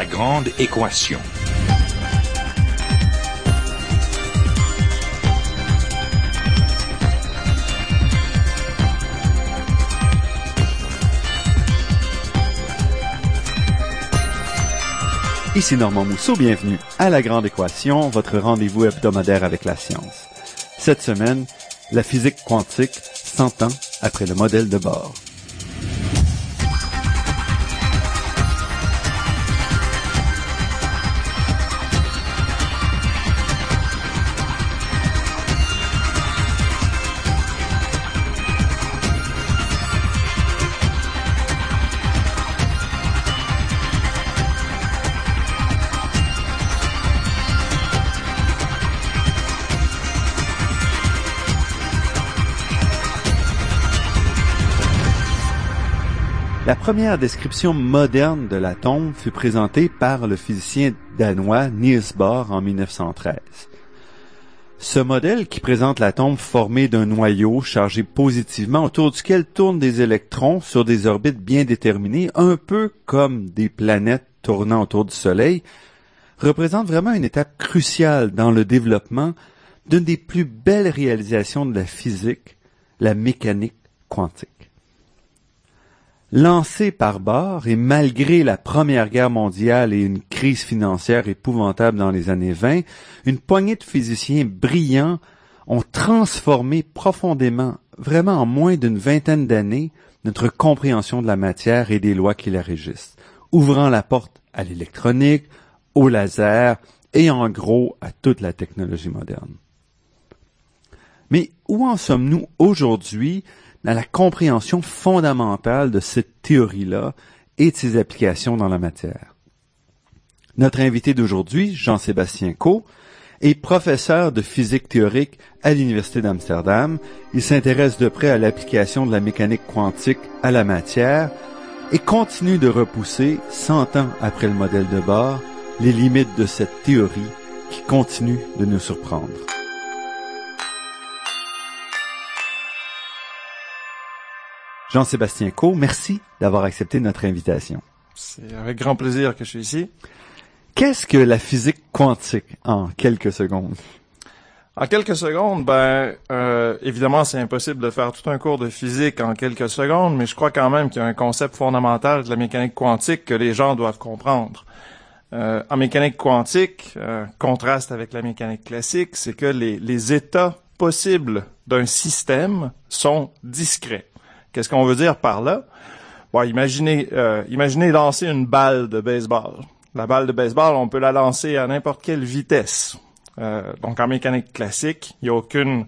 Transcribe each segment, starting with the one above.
La grande équation. Ici Normand Mousseau, bienvenue à La Grande Équation, votre rendez-vous hebdomadaire avec la science. Cette semaine, la physique quantique 100 ans après le modèle de bord. Première description moderne de l'atome fut présentée par le physicien danois Niels Bohr en 1913. Ce modèle qui présente l'atome formé d'un noyau chargé positivement autour duquel tournent des électrons sur des orbites bien déterminées, un peu comme des planètes tournant autour du Soleil, représente vraiment une étape cruciale dans le développement d'une des plus belles réalisations de la physique, la mécanique quantique. Lancé par Bohr et malgré la Première Guerre mondiale et une crise financière épouvantable dans les années 20, une poignée de physiciens brillants ont transformé profondément, vraiment en moins d'une vingtaine d'années, notre compréhension de la matière et des lois qui la régissent, ouvrant la porte à l'électronique, au laser et en gros à toute la technologie moderne. Mais où en sommes-nous aujourd'hui dans la compréhension fondamentale de cette théorie-là et de ses applications dans la matière. Notre invité d'aujourd'hui, Jean-Sébastien Co, est professeur de physique théorique à l'Université d'Amsterdam. Il s'intéresse de près à l'application de la mécanique quantique à la matière et continue de repousser, cent ans après le modèle de Bohr, les limites de cette théorie qui continue de nous surprendre. Jean-Sébastien Co, merci d'avoir accepté notre invitation. C'est avec grand plaisir que je suis ici. Qu'est-ce que la physique quantique en quelques secondes? En quelques secondes, ben euh, évidemment c'est impossible de faire tout un cours de physique en quelques secondes, mais je crois quand même qu'il y a un concept fondamental de la mécanique quantique que les gens doivent comprendre. Euh, en mécanique quantique, euh, contraste avec la mécanique classique, c'est que les, les états possibles d'un système sont discrets. Qu'est-ce qu'on veut dire par là? Bon, imaginez, euh, imaginez lancer une balle de baseball. La balle de baseball, on peut la lancer à n'importe quelle vitesse. Euh, donc en mécanique classique, il n'y a aucune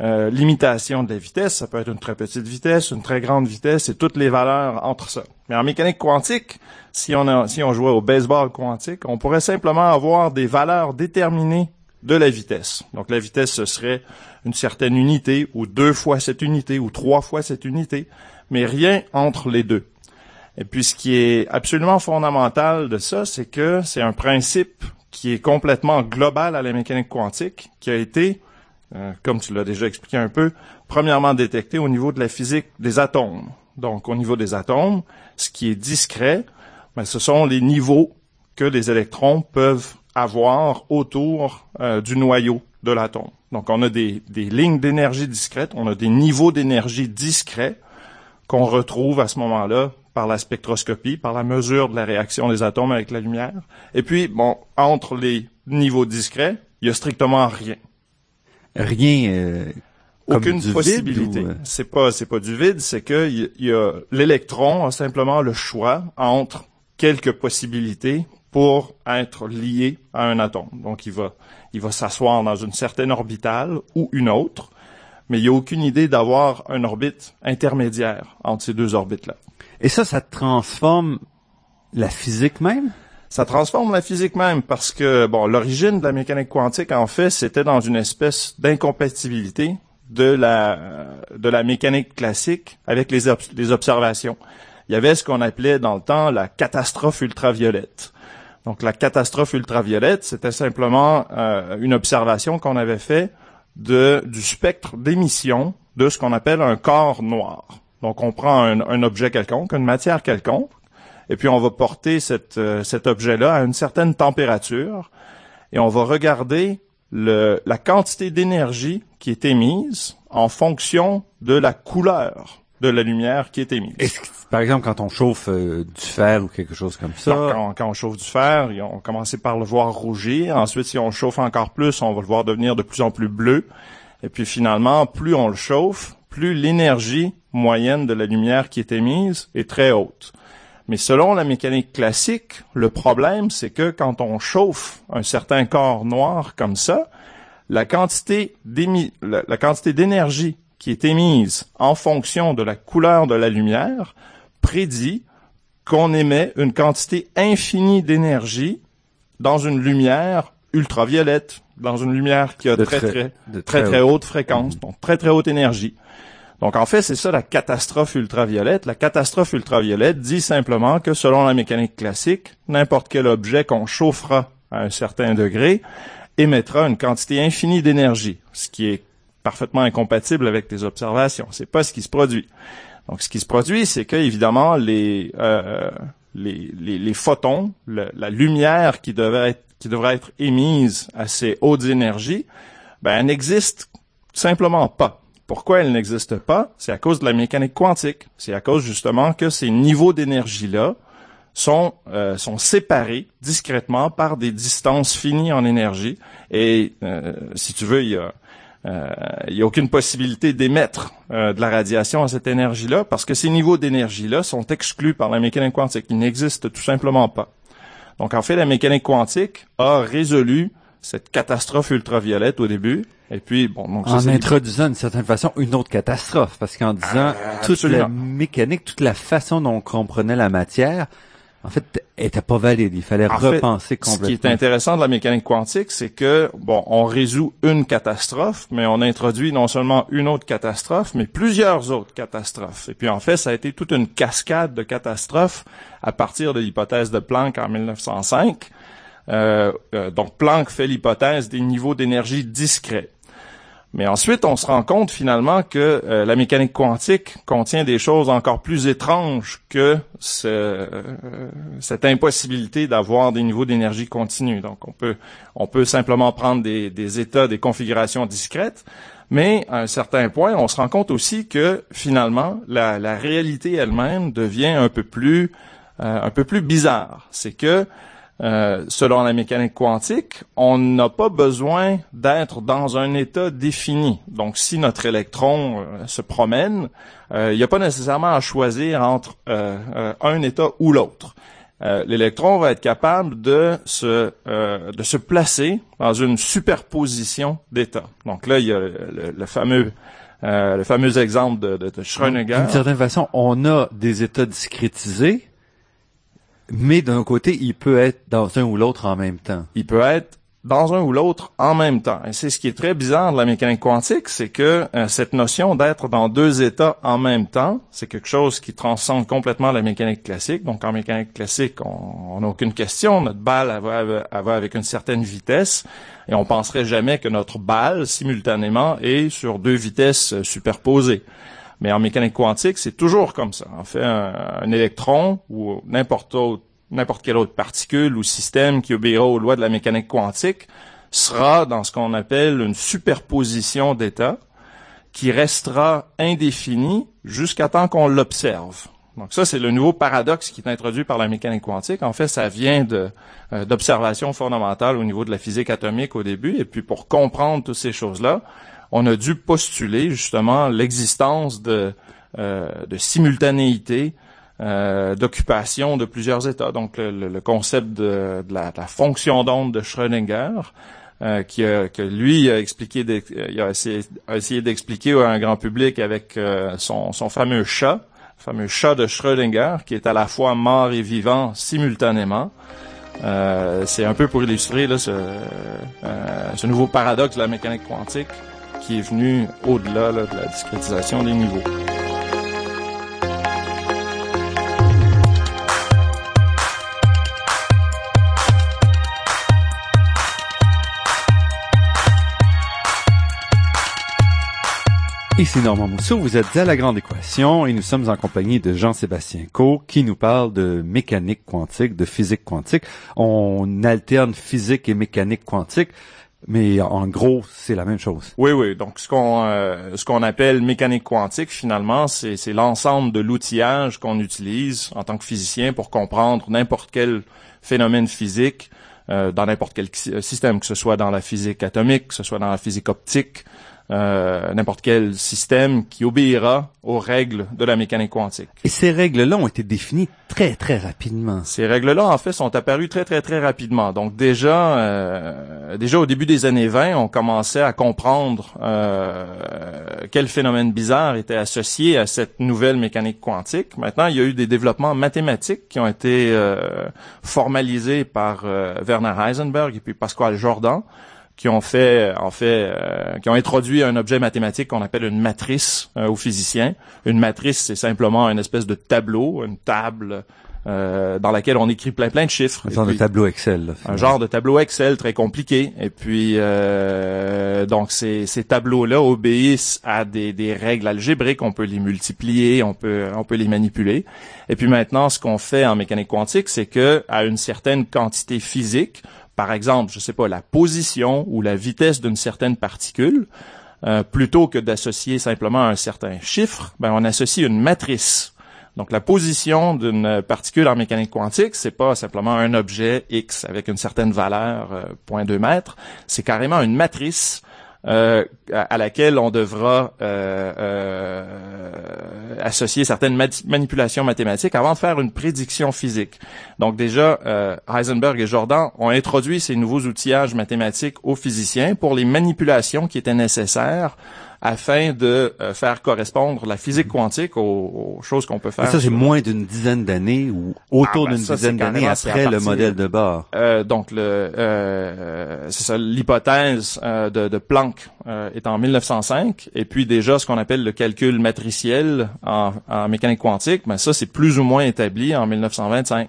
euh, limitation de la vitesse. Ça peut être une très petite vitesse, une très grande vitesse et toutes les valeurs entre ça. Mais en mécanique quantique, si on, a, si on jouait au baseball quantique, on pourrait simplement avoir des valeurs déterminées de la vitesse. Donc la vitesse, ce serait une certaine unité, ou deux fois cette unité, ou trois fois cette unité, mais rien entre les deux. Et puis ce qui est absolument fondamental de ça, c'est que c'est un principe qui est complètement global à la mécanique quantique, qui a été, euh, comme tu l'as déjà expliqué un peu, premièrement détecté au niveau de la physique des atomes. Donc au niveau des atomes, ce qui est discret, ben, ce sont les niveaux que les électrons peuvent avoir autour euh, du noyau de l'atome. Donc on a des, des lignes d'énergie discrètes, on a des niveaux d'énergie discrets qu'on retrouve à ce moment-là par la spectroscopie, par la mesure de la réaction des atomes avec la lumière. Et puis, bon, entre les niveaux discrets, il y a strictement rien. Rien. Euh, Aucune possibilité. Ou... euh, C'est pas, c'est pas du vide, c'est que il y, y a l'électron a simplement le choix entre quelques possibilités pour être lié à un atome. Donc, il va, il va s'asseoir dans une certaine orbitale ou une autre, mais il n'y a aucune idée d'avoir une orbite intermédiaire entre ces deux orbites-là. Et ça, ça transforme la physique même? Ça transforme la physique même parce que, bon, l'origine de la mécanique quantique, en fait, c'était dans une espèce d'incompatibilité de la, de la mécanique classique avec les, ob les observations. Il y avait ce qu'on appelait dans le temps la catastrophe ultraviolette. Donc la catastrophe ultraviolette, c'était simplement euh, une observation qu'on avait fait de, du spectre d'émission de ce qu'on appelle un corps noir. Donc on prend un, un, objet quelconque, une matière quelconque, et puis on va porter cet objet-là à une certaine température, et on va regarder la quantité d'énergie qui est émise en fonction de la couleur de la lumière qui est émise. Par exemple, quand on chauffe euh, du fer ou quelque chose comme ça? quand, on chauffe du fer, on commence par le voir rougir. Ensuite, si on chauffe encore plus, on va le voir devenir de plus en plus bleu. Et puis finalement, plus on le chauffe, plus l'énergie moyenne de la lumière qui est émise est très haute. Mais selon la mécanique classique, le problème, c'est que quand on chauffe un certain corps noir comme ça, la quantité d'énergie qui est émise en fonction de la couleur de la lumière prédit qu'on émet une quantité infinie d'énergie dans une lumière ultraviolette, dans une lumière qui a très, très, très, très, haute fréquence, donc très, très haute énergie. Donc en fait, c'est ça la catastrophe ultraviolette. La catastrophe ultraviolette dit simplement que selon la mécanique classique, n'importe quel objet qu'on chauffera à un certain degré émettra une quantité infinie d'énergie, ce qui est parfaitement incompatible avec tes observations. C'est pas ce qui se produit. Donc, ce qui se produit, c'est que évidemment les euh, les, les, photons, la lumière qui devrait être qui devrait être émise à ces hautes énergies, ben, n'existe simplement pas. Pourquoi elle n'existe pas? C'est à cause de la mécanique quantique. C'est à cause justement que ces niveaux d'énergie-là sont, euh, sont séparés discrètement par des distances finies en énergie. Et euh, si tu veux, il y a euh, il n'y a aucune possibilité d'émettre euh, de la radiation à cette énergie-là parce que ces niveaux d'énergie-là sont exclus par la mécanique quantique. Ils n'existent tout simplement pas. Donc en fait, la mécanique quantique a résolu cette catastrophe ultraviolette au début. Et puis, bon, donc en introduisant d'une certaine façon une autre catastrophe, parce qu'en disant ah, toute la mécanique, toute la façon dont on comprenait la matière, en fait, était pas valide. Il fallait repenser complètement. Ce qui est intéressant de la mécanique quantique, c'est que, bon, on résout une catastrophe, mais on introduit non seulement une autre catastrophe, mais plusieurs autres catastrophes. Et puis, en fait, ça a été toute une cascade de catastrophes à partir de l'hypothèse de Planck en 1905. Euh, euh, donc, Planck fait l'hypothèse des niveaux d'énergie discrets. Mais ensuite, on se rend compte finalement que euh, la mécanique quantique contient des choses encore plus étranges que ce, cette impossibilité d'avoir des niveaux d'énergie continus. Donc, on peut, simplement prendre des, des, états, des configurations discrètes, mais à un certain point, on se rend compte aussi que finalement, la, la réalité elle-même devient un peu plus, euh, un peu plus bizarre. C'est que euh, selon la mécanique quantique, on n'a pas besoin d'être dans un état défini. Donc, si notre électron euh, se promène, euh, il n'y a pas nécessairement à choisir entre un état ou l'autre. L'électron va être capable de se de se placer dans une superposition d'états. Donc là, il y a le, fameux le fameux exemple de, de Schrödinger. D'une certaine façon, on a des états discrétisés mais d'un côté, il peut être dans un ou l'autre en même temps. Il peut être dans un ou l'autre en même temps. Et c'est ce qui est très bizarre de la mécanique quantique, c'est que euh, cette notion d'être dans deux états en même temps, c'est quelque chose qui transcende complètement la mécanique classique. Donc en mécanique classique, on n'a aucune question, notre balle va, va, avec une certaine vitesse, et on penserait jamais que notre balle, simultanément, est sur deux vitesses euh, superposées. Mais en mécanique quantique, c'est toujours comme ça. En fait, un, électron ou n'importe n'importe quelle autre particule ou système qui obéira aux lois de la mécanique quantique sera dans ce qu'on appelle une superposition d'états qui restera indéfinie jusqu'à temps qu'on l'observe. Donc ça, c'est le nouveau paradoxe qui est introduit par la mécanique quantique. En fait, ça vient euh, d'observations fondamentales au niveau de la physique atomique au début. Et puis pour comprendre toutes ces choses-là, on a dû postuler justement l'existence de, euh, simultanéité euh, d'occupation de plusieurs états. Donc le, concept de, la, fonction d'onde de Schrödinger, euh, qui que lui a expliqué, il a essayé, d'expliquer à un grand public avec son, fameux chat, fameux chat de Schrödinger, qui est à la fois mort et vivant simultanément. c'est un peu pour illustrer ce, ce nouveau paradoxe de la mécanique quantique qui est venu au-delà de la discrétisation des niveaux. Ici Normand Mousseau, vous êtes à La Grande Équation et nous sommes en compagnie de Jean-Sébastien Co qui nous parle de mécanique quantique, de physique quantique. On alterne physique et mécanique quantique. Mais en gros, c'est la même chose. Oui, oui. Donc, ce qu'on euh, ce qu'on appelle mécanique quantique, finalement, c'est l'ensemble de l'outillage qu'on utilise en tant que physicien pour comprendre n'importe quel phénomène physique euh, dans n'importe quel système, que ce soit dans la physique atomique, que ce soit dans la physique optique, euh, n'importe quel système qui obéira aux règles de la mécanique quantique. Et ces règles-là ont été définies très très rapidement. Ces règles-là, en fait, sont apparues très très très rapidement. Donc déjà, euh, déjà au début des années 20, on commençait à comprendre euh, quel phénomène bizarre était associé à cette nouvelle mécanique quantique. Maintenant, il y a eu des développements mathématiques qui ont été euh, formalisés par Werner Heisenberg et puis Pascal Jordan qui ont fait, en fait, euh, qui ont introduit un objet mathématique qu'on appelle une matrice euh, aux physiciens. Une matrice, c'est simplement une espèce de tableau, une table euh, dans laquelle on écrit plein plein de chiffres. Un genre de tableau Excel. un genre de tableau Excel très compliqué. Et puis donc ces, ces tableaux-là obéissent à des, des règles algébriques. On peut les multiplier, on peut on peut les manipuler. Et puis maintenant, ce qu'on fait en mécanique quantique, c'est que à une certaine quantité physique, par exemple, je sais pas, la position ou la vitesse d'une certaine particule, euh, plutôt que d'associer simplement un certain chiffre, ben on associe une matrice. Donc la position d'une particule en mécanique quantique, c'est pas simplement un objet X avec une certaine valeur, euh, 0.2 mètres, c'est carrément une matrice euh, à laquelle on devra euh, euh, associer certaines manipulations mathématiques avant de faire une prédiction physique. Donc déjà, Heisenberg et Jordan ont introduit ces nouveaux outillages mathématiques aux physiciens pour les manipulations qui étaient nécessaires afin de euh, faire correspondre la physique quantique aux, choses qu'on peut faire. ça, c'est moins d'une dizaine d'années ou autour ah, ben d'une dizaine d'années après le modèle de bord. Euh, donc, le, euh, c'est ça, l'hypothèse euh, de, de, Planck est en 1905, et puis déjà ce qu'on appelle le calcul matriciel en, en mécanique quantique, mais ben, ça, c'est plus ou moins établi en 1925.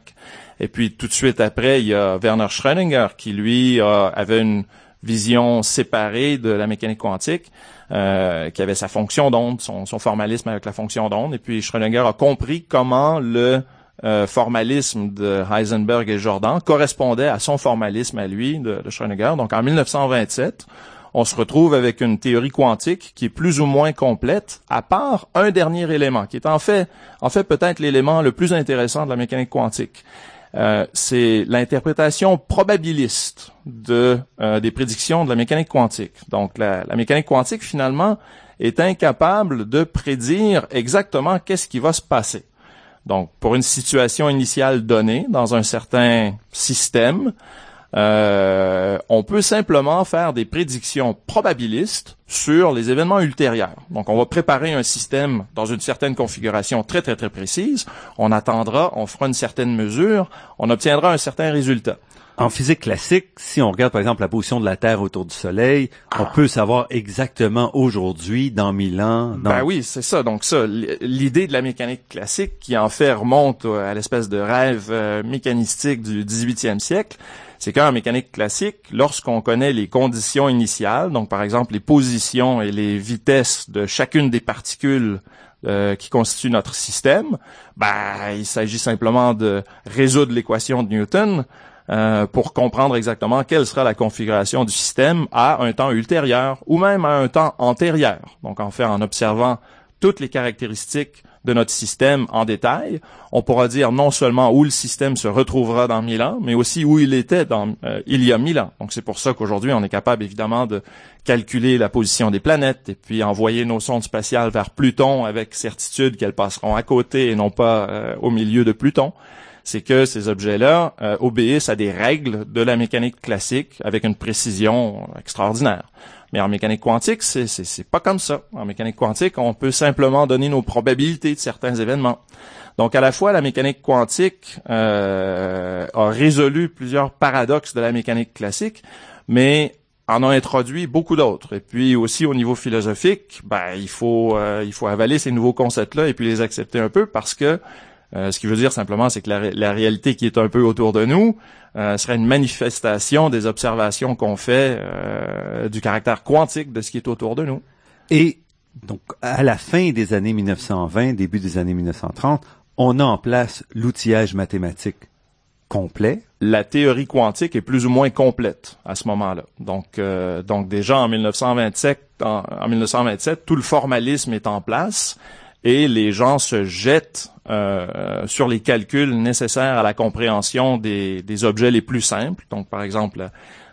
Et puis tout de suite après, il y a Werner Schrödinger qui, lui, avait une vision séparée de la mécanique quantique euh, qui avait sa fonction d'onde, son, formalisme avec la fonction d'onde. Et puis Schrödinger a compris comment le euh, formalisme de Heisenberg et Jordan correspondait à son formalisme à lui, de, de Schrödinger. Donc en 1927, on se retrouve avec une théorie quantique qui est plus ou moins complète, à part un dernier élément, qui est en fait, en fait peut-être l'élément le plus intéressant de la mécanique quantique. Euh, c'est l'interprétation probabiliste de euh, des prédictions de la mécanique quantique. Donc la, la, mécanique quantique finalement est incapable de prédire exactement qu'est-ce qui va se passer. Donc pour une situation initiale donnée dans un certain système, euh, on peut simplement faire des prédictions probabilistes sur les événements ultérieurs. Donc, on va préparer un système dans une certaine configuration très, très, très précise. On attendra, on fera une certaine mesure, on obtiendra un certain résultat. En physique classique, si on regarde par exemple la position de la Terre autour du Soleil, on peut savoir exactement aujourd'hui, dans mille ans. Ben oui, c'est ça. Donc ça, l'idée de la mécanique classique, qui en fait remonte à l'espèce de rêve euh, mécanistique du 18e siècle, c'est qu'en mécanique classique, lorsqu'on connaît les conditions initiales, donc par exemple les positions et les vitesses de chacune des particules euh, qui constituent notre système, ben, il s'agit simplement de résoudre l'équation de Newton euh, pour comprendre exactement quelle sera la configuration du système à un temps ultérieur ou même à un temps antérieur. Donc en fait, en observant toutes les caractéristiques de notre système en détail. On pourra dire non seulement où le système se retrouvera dans mille ans, mais aussi où il était dans, euh, il y a mille ans. Donc c'est pour ça qu'aujourd'hui on est capable évidemment de calculer la position des planètes et puis envoyer nos sondes spatiales vers Pluton avec certitude qu'elles passeront à côté et non pas euh, au milieu de Pluton c'est que ces objets-là euh, obéissent à des règles de la mécanique classique avec une précision extraordinaire. Mais en mécanique quantique, c'est, c'est, pas comme ça. En mécanique quantique, on peut simplement donner nos probabilités de certains événements. Donc, à la fois, la mécanique quantique euh, a résolu plusieurs paradoxes de la mécanique classique, mais en a introduit beaucoup d'autres. Et puis aussi au niveau philosophique, ben, il faut euh, il faut avaler ces nouveaux concepts-là et puis les accepter un peu parce que euh, ce qui veut dire simplement, c'est que la, réalité qui est un peu autour de nous euh, serait une manifestation des observations qu'on fait euh, du caractère quantique de ce qui est autour de nous. Et donc, à la fin des années 1920, début des années 1930, on a en place l'outillage mathématique complet. La théorie quantique est plus ou moins complète à ce moment-là. Donc, euh, donc déjà en 1927, en, 1927, tout le formalisme est en place et les gens se jettent euh, sur les calculs nécessaires à la compréhension des, des objets les plus simples. Donc, par exemple,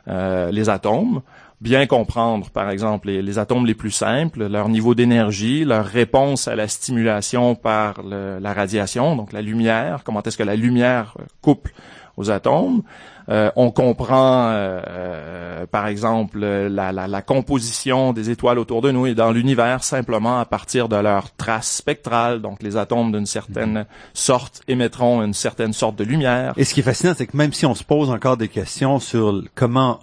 euh, les atomes bien comprendre, par exemple, les, atomes les plus simples, leur niveau d'énergie, leur réponse à la stimulation par la radiation, donc la lumière, comment est-ce que la lumière couple aux atomes. Euh, on comprend, euh, euh, par exemple, la, la, composition des étoiles autour de nous et dans l'univers simplement à partir de leur trace spectrale. Donc, les atomes d'une certaine sorte émettront une certaine sorte de lumière. Et ce qui est fascinant, c'est que même si on se pose encore des questions sur comment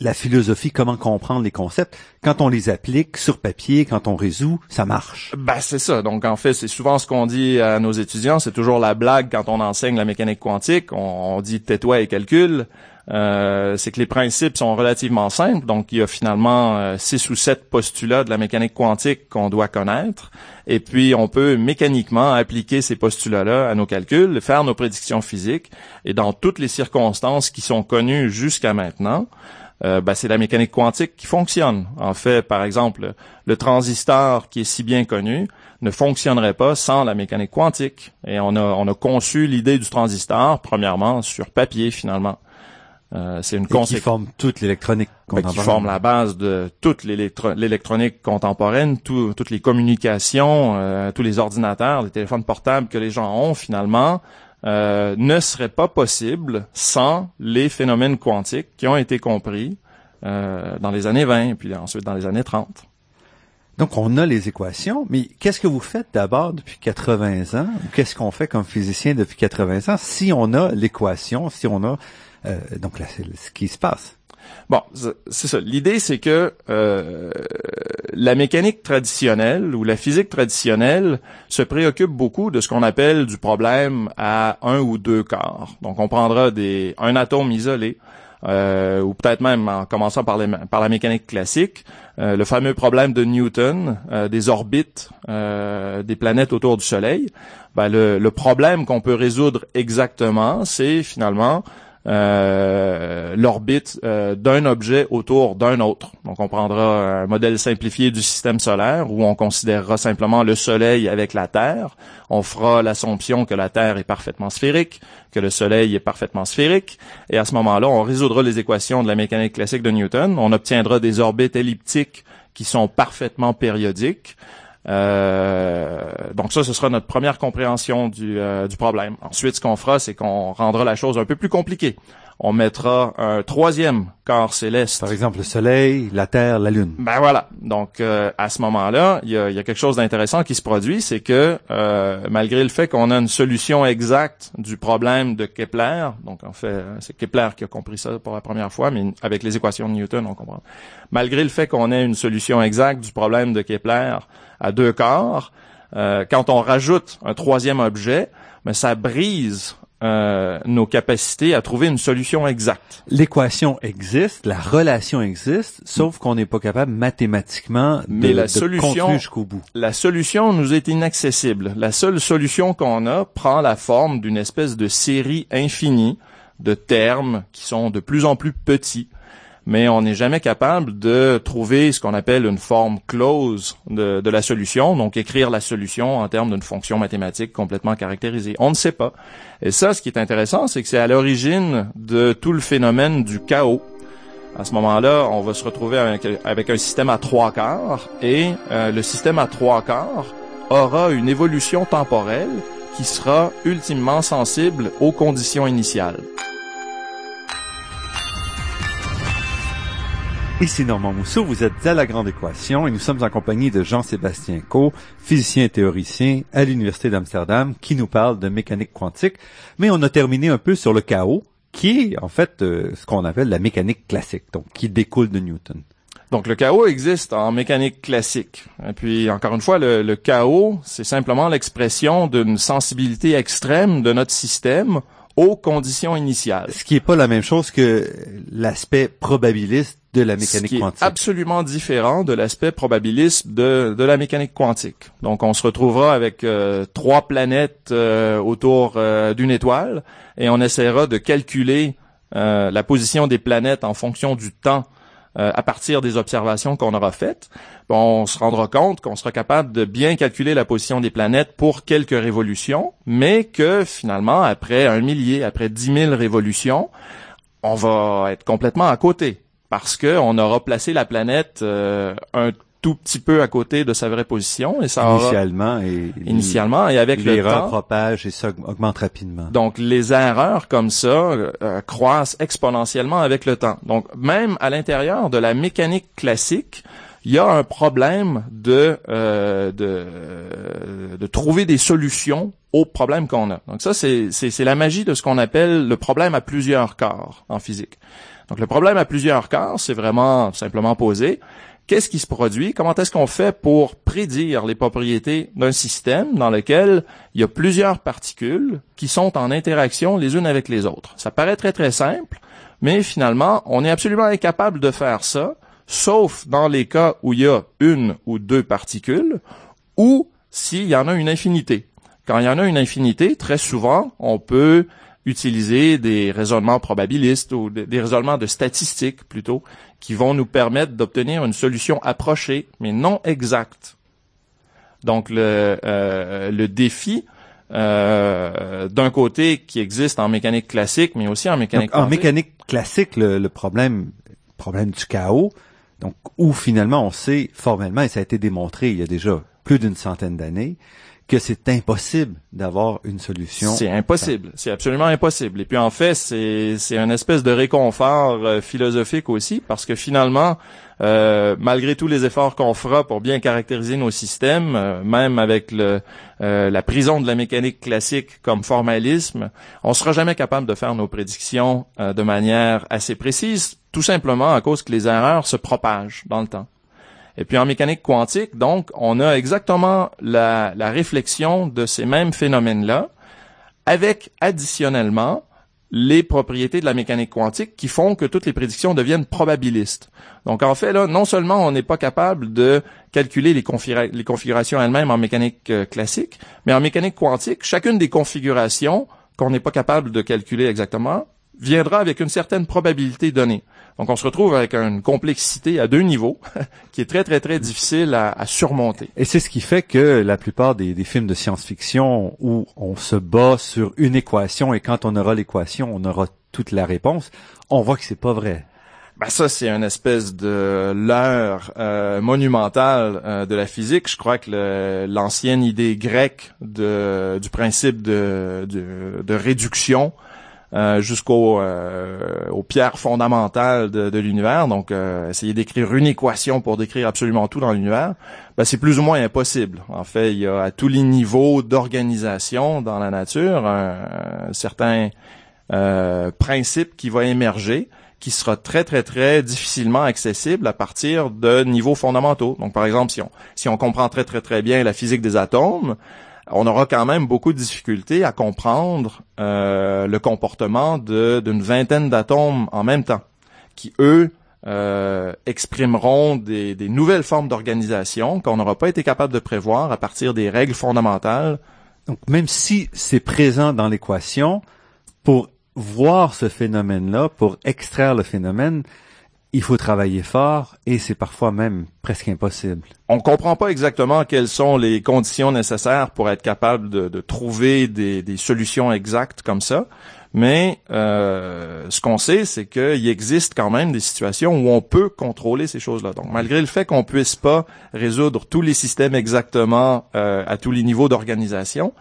la philosophie, comment comprendre les concepts. Quand on les applique sur papier, quand on résout, ça marche. Ben c'est ça. Donc en fait, c'est souvent ce qu'on dit à nos étudiants. C'est toujours la blague quand on enseigne la mécanique quantique. On, dit tais-toi et calcule. Euh, c'est que les principes sont relativement simples. Donc il y a finalement euh, six ou sept postulats de la mécanique quantique qu'on doit connaître. Et puis on peut mécaniquement appliquer ces postulats-là à nos calculs, faire nos prédictions physiques. Et dans toutes les circonstances qui sont connues jusqu'à maintenant, euh, ben, c'est la mécanique quantique qui fonctionne. En fait, par exemple, le transistor qui est si bien connu ne fonctionnerait pas sans la mécanique quantique. Et on a, on a conçu l'idée du transistor, premièrement, sur papier, finalement. Euh, c'est une conséquence. Qui forme toute l'électronique contemporaine. qui forme la base de toute l'électronique contemporaine, toutes les communications, euh, tous les ordinateurs, les téléphones portables que les gens ont finalement. Euh, ne serait pas possible sans les phénomènes quantiques qui ont été compris euh, dans les années 20 et puis ensuite dans les années 30. Donc, on a les équations, mais qu'est-ce que vous faites d'abord depuis 80 ans? Qu'est-ce qu'on fait comme physicien depuis 80 ans si on a l'équation, si on a euh, donc ce qui se passe? Bon, c'est ça. L'idée, c'est que euh, la mécanique traditionnelle ou la physique traditionnelle se préoccupe beaucoup de ce qu'on appelle du problème à un ou deux quarts. Donc, on prendra des un atome isolé, euh, ou peut-être même en commençant par, la mécanique classique, euh, le fameux problème de Newton des orbites des planètes autour du Soleil. Ben, le problème qu'on peut résoudre exactement, c'est finalement euh, l'orbite euh, d'un objet autour d'un autre. Donc on prendra un modèle simplifié du système solaire où on considérera simplement le Soleil avec la Terre. On fera l'assomption que la Terre est parfaitement sphérique, que le Soleil est parfaitement sphérique, et à ce moment-là, on résoudra les équations de la mécanique classique de Newton. On obtiendra des orbites elliptiques qui sont parfaitement périodiques. Euh, donc ça, ce sera notre première compréhension du, euh, du problème. Ensuite, ce qu'on fera, c'est qu'on rendra la chose un peu plus compliquée. On mettra un troisième corps céleste. Par exemple, le Soleil, la Terre, la Lune. Ben voilà. Donc euh, à ce moment-là, il y a, y a, quelque chose d'intéressant qui se produit, c'est que malgré le fait qu'on a une solution exacte du problème de Kepler, donc en fait c'est Kepler qui a compris ça pour la première fois, mais avec les équations de Newton, on comprend. Malgré le fait qu'on ait une solution exacte du problème de Kepler, à deux quarts. Euh, quand on rajoute un troisième objet, mais ça brise euh, nos capacités à trouver une solution exacte. L'équation existe, la relation existe, sauf qu'on n'est pas capable mathématiquement de, Mais la solution, jusqu'au bout. La solution nous est inaccessible. La seule solution qu'on a prend la forme d'une espèce de série infinie de termes qui sont de plus en plus petits mais on n'est jamais capable de trouver ce qu'on appelle une forme close de, de, la solution, donc écrire la solution en termes d'une fonction mathématique complètement caractérisée. On ne sait pas. Et ça, ce qui est intéressant, c'est que c'est à l'origine de tout le phénomène du chaos. À ce moment-là, on va se retrouver avec, un système à trois quarts, et euh, le système à trois quarts aura une évolution temporelle qui sera ultimement sensible aux conditions initiales. Ici Normand Mousseau, vous êtes à La Grande Équation et nous sommes en compagnie de Jean-Sébastien Co, physicien et théoricien à l'Université d'Amsterdam, qui nous parle de mécanique quantique. Mais on a terminé un peu sur le chaos, qui est en fait euh, ce qu'on appelle la mécanique classique, donc qui découle de Newton. Donc le chaos existe en mécanique classique. Et puis encore une fois, le, le chaos, c'est simplement l'expression d'une sensibilité extrême de notre système aux conditions initiales. Ce qui n'est pas la même chose que l'aspect probabiliste de la mécanique ce qui quantique. Est absolument différent de l'aspect probabiliste de, de la mécanique quantique. Donc, on se retrouvera avec euh, trois planètes euh, autour euh, d'une étoile et on essaiera de calculer la position des planètes en fonction du temps à partir des observations qu'on aura faites. Bon, on se rendra compte qu'on sera capable de bien calculer la position des planètes pour quelques révolutions, mais que finalement, après un millier, après dix mille révolutions, on va être complètement à côté parce qu'on aura placé la planète euh, un tout petit peu à côté de sa vraie position et ça initialement et initialement et avec le temps propage et ça augmente rapidement. Donc les erreurs comme ça euh, croissent exponentiellement avec le temps. Donc même à l'intérieur de la mécanique classique, il y a un problème de euh, de, de trouver des solutions aux problèmes qu'on a. Donc ça c'est c'est la magie de ce qu'on appelle le problème à plusieurs corps en physique. Donc le problème à plusieurs corps, c'est vraiment simplement posé. Qu'est-ce qui se produit? Comment est-ce qu'on fait pour prédire les propriétés d'un système dans lequel il y a plusieurs particules qui sont en interaction les unes avec les autres? Ça paraît très très simple, mais finalement, on est absolument incapable de faire ça, sauf dans les cas où il y a une ou deux particules, ou s'il y en a une infinité. Quand il y en a une infinité, très souvent, on peut utiliser des raisonnements probabilistes ou des raisonnements de statistiques plutôt, qui vont nous permettre d'obtenir une solution approchée, mais non exacte. Donc le, euh, le défi euh, d'un côté qui existe en mécanique classique, mais aussi en mécanique En mécanique classique, le, le problème, problème du chaos, donc où finalement on sait formellement, et ça a été démontré il y a déjà plus d'une centaine d'années, que c'est impossible d'avoir une solution. C'est impossible, c'est absolument impossible. Et puis en fait, c'est c'est une espèce de réconfort euh, philosophique aussi parce que finalement, euh, malgré tous les efforts qu'on fera pour bien caractériser nos systèmes, euh, même avec le, la prison de la mécanique classique comme formalisme, on sera jamais capable de faire nos prédictions de manière assez précise, tout simplement à cause que les erreurs se propagent dans le temps. Et puis en mécanique quantique, donc, on a exactement la, réflexion de ces mêmes phénomènes-là, avec additionnellement les propriétés de la mécanique quantique qui font que toutes les prédictions deviennent probabilistes. Donc en fait, là, non seulement on n'est pas capable de calculer les, configurations elles-mêmes en mécanique euh, classique, mais en mécanique quantique, chacune des configurations qu'on n'est pas capable de calculer exactement viendra avec une certaine probabilité donnée. Donc on se retrouve avec une complexité à deux niveaux qui est très très très difficile à, surmonter. Et c'est ce qui fait que la plupart des, films de science-fiction où on se bat sur une équation et quand on aura l'équation, on aura toute la réponse, on voit que c'est pas vrai. Ben ça, c'est une espèce de leurre euh, monumentale euh, de la physique. Je crois que l'ancienne idée grecque de, du principe de, de réduction euh, jusqu'aux euh, aux pierres fondamentales de, l'univers. Donc, euh, essayer d'écrire une équation pour décrire absolument tout dans l'univers, ben, c'est plus ou moins impossible. En fait, il y a à tous les niveaux d'organisation dans la nature un, certain principe qui va émerger qui sera très très très difficilement accessible à partir de niveaux fondamentaux. Donc par exemple, si on si on comprend très très très bien la physique des atomes, on aura quand même beaucoup de difficultés à comprendre euh, le comportement d'une vingtaine d'atomes en même temps, qui eux euh, exprimeront des, nouvelles formes d'organisation qu'on n'aura pas été capable de prévoir à partir des règles fondamentales. Donc même si c'est présent dans l'équation, pour voir ce phénomène-là, pour extraire le phénomène, il faut travailler fort et c'est parfois même presque impossible. On ne comprend pas exactement quelles sont les conditions nécessaires pour être capable de, trouver des, solutions exactes comme ça, mais euh, ce qu'on sait, c'est qu'il existe quand même des situations où on peut contrôler ces choses-là. Donc, malgré le fait qu'on puisse pas résoudre tous les systèmes exactement euh, à tous les niveaux d'organisation,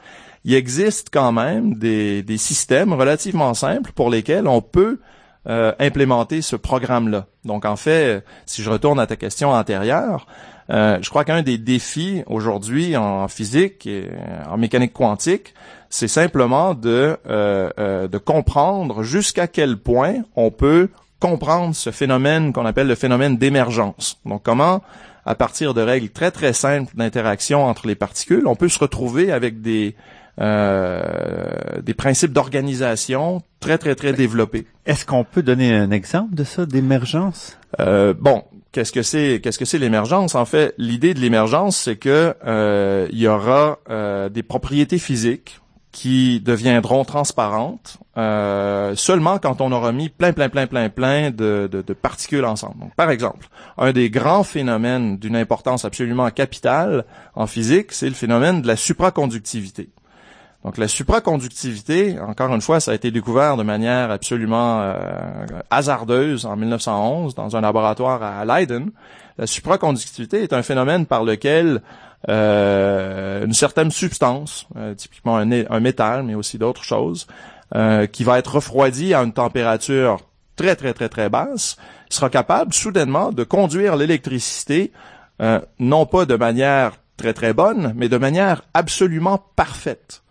il existe quand même des systèmes relativement simples pour lesquels on peut euh, implémenter ce programme-là. Donc en fait, si je retourne à ta question antérieure, euh, je crois qu'un des défis aujourd'hui en physique et en mécanique quantique, c'est simplement de, euh, de comprendre jusqu'à quel point on peut comprendre ce phénomène qu'on appelle le phénomène d'émergence. Donc comment, à partir de règles très très simples d'interaction entre les particules, on peut se retrouver avec des euh, des principes d'organisation très très très développés. Est-ce qu'on peut donner un exemple de ça, d'émergence? Euh, Bon, qu'est-ce que c'est Qu'est-ce que c'est l'émergence? En fait, l'idée de l'émergence, c'est que euh, il y aura euh, des propriétés physiques qui deviendront transparentes euh, seulement quand on aura mis plein, plein, plein, plein, plein de, de, de particules ensemble. Donc, par exemple, un des grands phénomènes d'une importance absolument capitale en physique, c'est le phénomène de la supraconductivité. Donc la supraconductivité, encore une fois, ça a été découvert de manière absolument euh, hasardeuse en 1911 dans un laboratoire à Leiden. La supraconductivité est un phénomène par lequel euh, une certaine substance, euh, typiquement un, un, métal, mais aussi d'autres choses, qui va être refroidie à une température très très très très basse, sera capable soudainement de conduire l'électricité non pas de manière très très bonne, mais de manière absolument parfaite.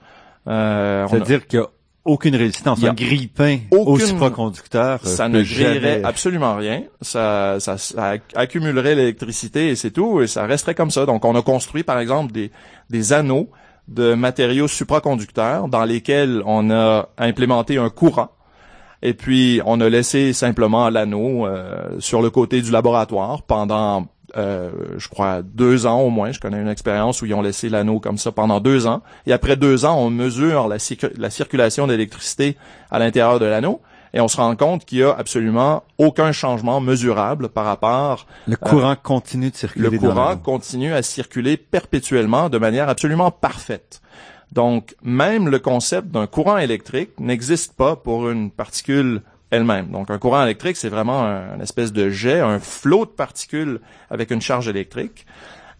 Euh, C'est-à-dire qu'il n'y a aucune résistance, un grille-pain au supraconducteur. Ça ne grillerait absolument rien. Ça, ça, ça accumulerait l'électricité et c'est tout, et ça resterait comme ça. Donc, on a construit, par exemple, des, des anneaux de matériaux supraconducteurs dans lesquels on a implémenté un courant. Et puis, on a laissé simplement l'anneau euh, sur le côté du laboratoire pendant euh, je crois, deux ans au moins. Je connais une expérience où ils ont laissé l'anneau comme ça pendant deux ans. Et après deux ans, on mesure la, la circulation d'électricité à l'intérieur de l'anneau. Et on se rend compte qu'il y a absolument aucun changement mesurable par rapport. Le courant continue de circuler. Le courant continue à circuler perpétuellement de manière absolument parfaite. Donc, même le concept d'un courant électrique n'existe pas pour une particule elle-même. Donc un courant électrique, c'est vraiment un, espèce de jet, un flot de particules avec une charge électrique.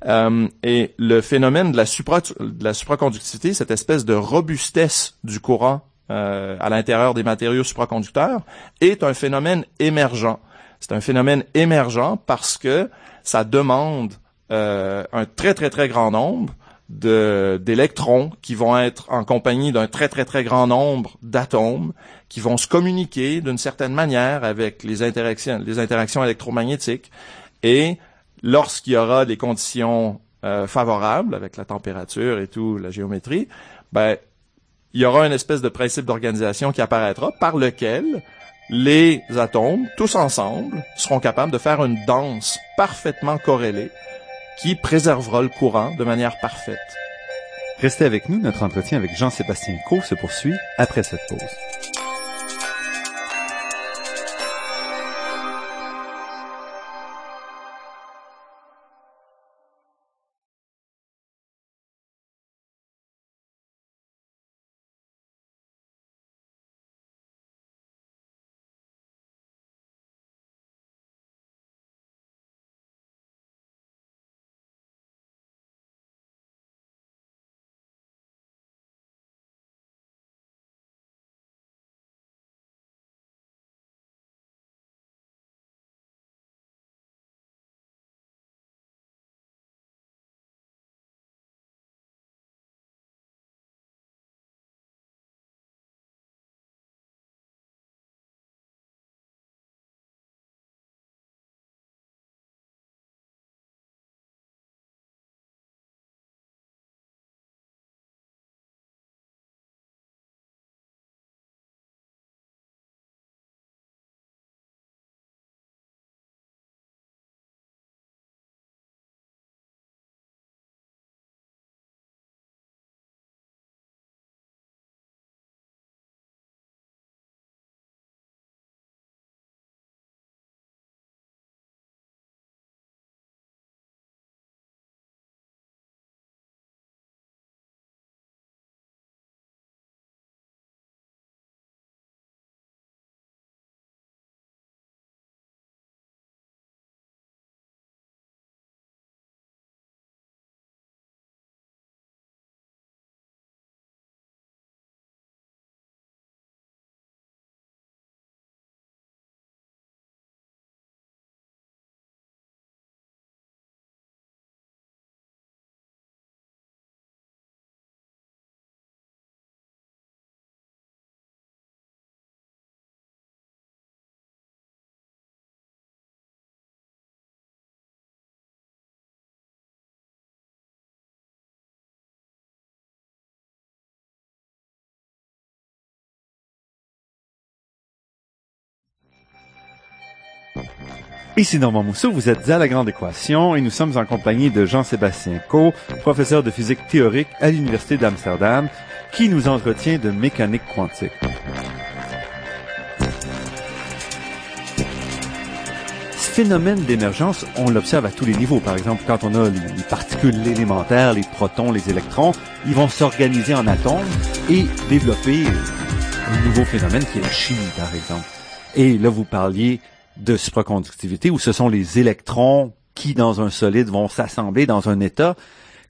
Euh, et le phénomène de la, supra, de la supraconductivité, cette espèce de robustesse du courant euh, à l'intérieur des matériaux supraconducteurs, est un phénomène émergent. C'est un phénomène émergent parce que ça demande euh, un très très très grand nombre d'électrons qui vont être en compagnie d'un très très très grand nombre d'atomes qui vont se communiquer d'une certaine manière avec les interactions, les interactions électromagnétiques et lorsqu'il y aura des conditions euh, favorables avec la température et tout, la géométrie, ben il y aura une espèce de principe d'organisation qui apparaîtra par lequel les atomes, tous ensemble, seront capables de faire une danse parfaitement corrélée qui préservera le courant de manière parfaite. Restez avec nous, notre entretien avec Jean-Sébastien Coe se poursuit après cette pause. Ici Normand Mousseau, vous êtes à La Grande Équation et nous sommes en compagnie de Jean-Sébastien Co, professeur de physique théorique à l'Université d'Amsterdam, qui nous entretient de mécanique quantique. Phénomène d'émergence, on l'observe à tous les niveaux. Par exemple, quand on a les particules élémentaires, les protons, les électrons, ils vont s'organiser en atomes et développer un nouveau phénomène qui est la chimie, par exemple. Et là, vous parliez de supraconductivité où ce sont les électrons qui, dans un solide, vont s'assembler dans un état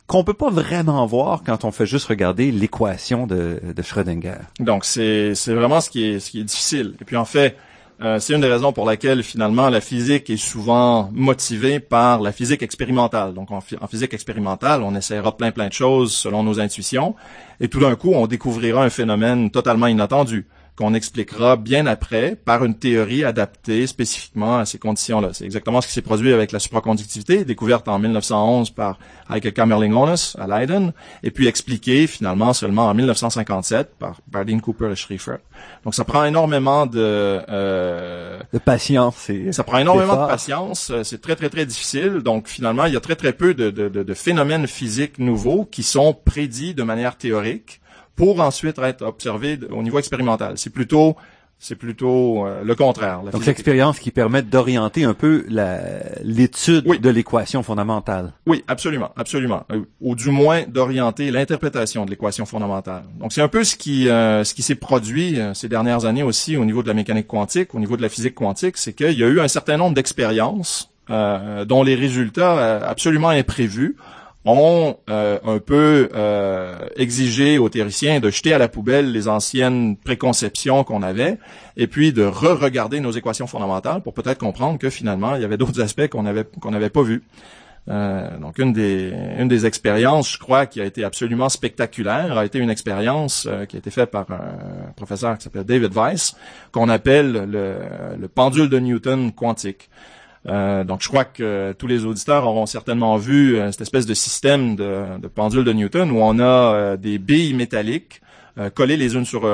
qu'on peut pas vraiment voir quand on fait juste regarder l'équation de, de Schrödinger. Donc, c'est, c'est vraiment ce qui est, ce qui est difficile. Et puis, en fait, euh, c'est une des raisons pour laquelle finalement la physique est souvent motivée par la physique expérimentale. Donc en, en, physique expérimentale, on essaiera plein plein de choses selon nos intuitions, et tout d'un coup, on découvrira un phénomène totalement inattendu qu'on expliquera bien après par une théorie adaptée spécifiquement à ces conditions-là. C'est exactement ce qui s'est produit avec la supraconductivité, découverte en 1911 par Heike Kamerlingh-Onnes à Leiden, et puis expliquée finalement seulement en 1957 par Bardeen Cooper et Schrieffer. Donc ça prend énormément de euh, de patience. Et ça prend énormément de patience. C'est très très très difficile. Donc finalement, il y a très très peu de, de, de, de phénomènes physiques nouveaux qui sont prédits de manière théorique pour ensuite être observé au niveau expérimental. C'est plutôt c'est plutôt euh, le contraire. Donc l'expérience qui permet d'orienter un peu l'étude de l'équation fondamentale. Oui, absolument, absolument. Euh, ou du moins d'orienter l'interprétation de l'équation fondamentale. Donc c'est un peu ce qui euh, ce qui s'est produit ces dernières années aussi au niveau de la mécanique quantique, au niveau de la physique quantique, c'est qu'il y a eu un certain nombre d'expériences dont les résultats absolument imprévus ont euh, un peu euh, exigé aux théoriciens de jeter à la poubelle les anciennes préconceptions qu'on avait et puis de re-regarder nos équations fondamentales pour peut-être comprendre que finalement il y avait d'autres aspects qu'on avait qu'on n'avait pas vus. Euh, donc une des une des expériences, je crois, qui a été absolument spectaculaire, a été une expérience qui a été faite par un professeur qui s'appelle David Weiss, qu'on appelle le, le pendule de Newton quantique. Euh, donc, je crois que tous les auditeurs auront certainement vu euh, cette espèce de système de, pendule de Newton où on a euh, des billes métalliques collées les unes sur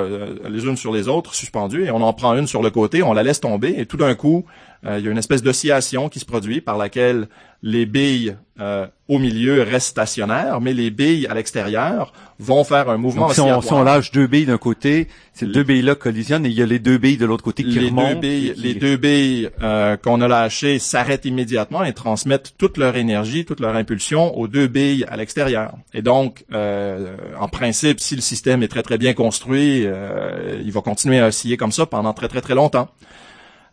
les unes sur les autres, suspendues, et on en prend une sur le côté, on la laisse tomber, et tout d'un coup, il y a une espèce d'oscillation qui se produit par laquelle les billes euh, au milieu restent stationnaires, mais les billes à l'extérieur vont faire un mouvement Donc, si on, si on lâche deux billes d'un côté, ces deux billes-là collisionnent et il y a les deux billes de l'autre côté qui les remontent. Deux billes, Les deux billes euh, qu'on a lâchées s'arrêtent immédiatement et transmettent toute leur énergie, toute leur impulsion aux deux billes à l'extérieur. Et donc, euh, en principe, si le système est très très bien construit, euh, il va continuer à osciller comme ça pendant très très très longtemps.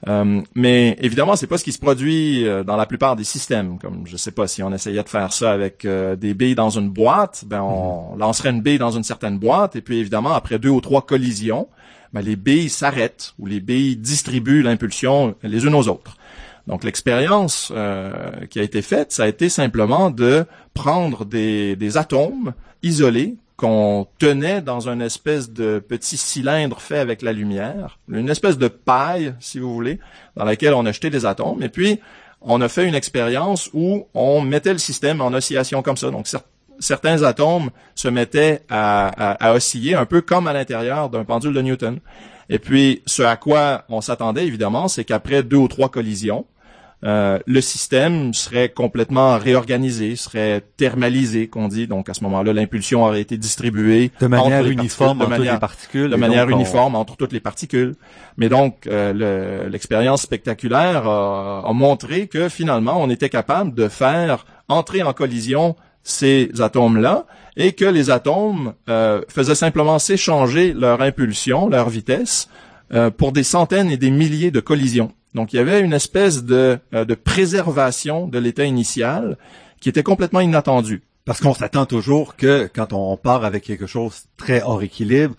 Euh, mais évidemment, c'est pas ce qui se produit euh, dans la plupart des systèmes. Comme je sais pas si on essayait de faire ça avec euh, des billes dans une boîte, ben on mhm. lancerait une bille dans une certaine boîte et puis évidemment après deux ou trois collisions, ben, les billes s'arrêtent ou les billes distribuent l'impulsion les unes aux autres. Donc l'expérience qui a été faite, ça a été simplement de prendre des, des atomes isolés qu'on tenait dans une espèce de petit cylindre fait avec la lumière, une espèce de paille, si vous voulez, dans laquelle on a jeté des atomes. Et puis, on a fait une expérience où on mettait le système en oscillation comme ça. Donc, certains atomes se mettaient à, osciller un peu comme à l'intérieur d'un pendule de Newton. Et puis, ce à quoi on s'attendait, évidemment, c'est qu'après deux ou trois collisions, euh, le système serait complètement réorganisé, serait thermalisé, qu'on dit. Donc à ce moment-là, l'impulsion aurait été distribuée de manière uniforme entre toutes les particules, de manière uniforme entre toutes les particules. Mais donc euh, l'expérience spectaculaire a, a, montré que finalement, on était capable de faire entrer en collision ces atomes-là et que les atomes euh, faisaient simplement s'échanger leur impulsion, leur vitesse, euh, pour des centaines et des milliers de collisions. Donc il y avait une espèce de, euh, de préservation de l'état initial qui était complètement inattendue. Parce qu'on s'attend toujours que quand on part avec quelque chose très hors équilibre,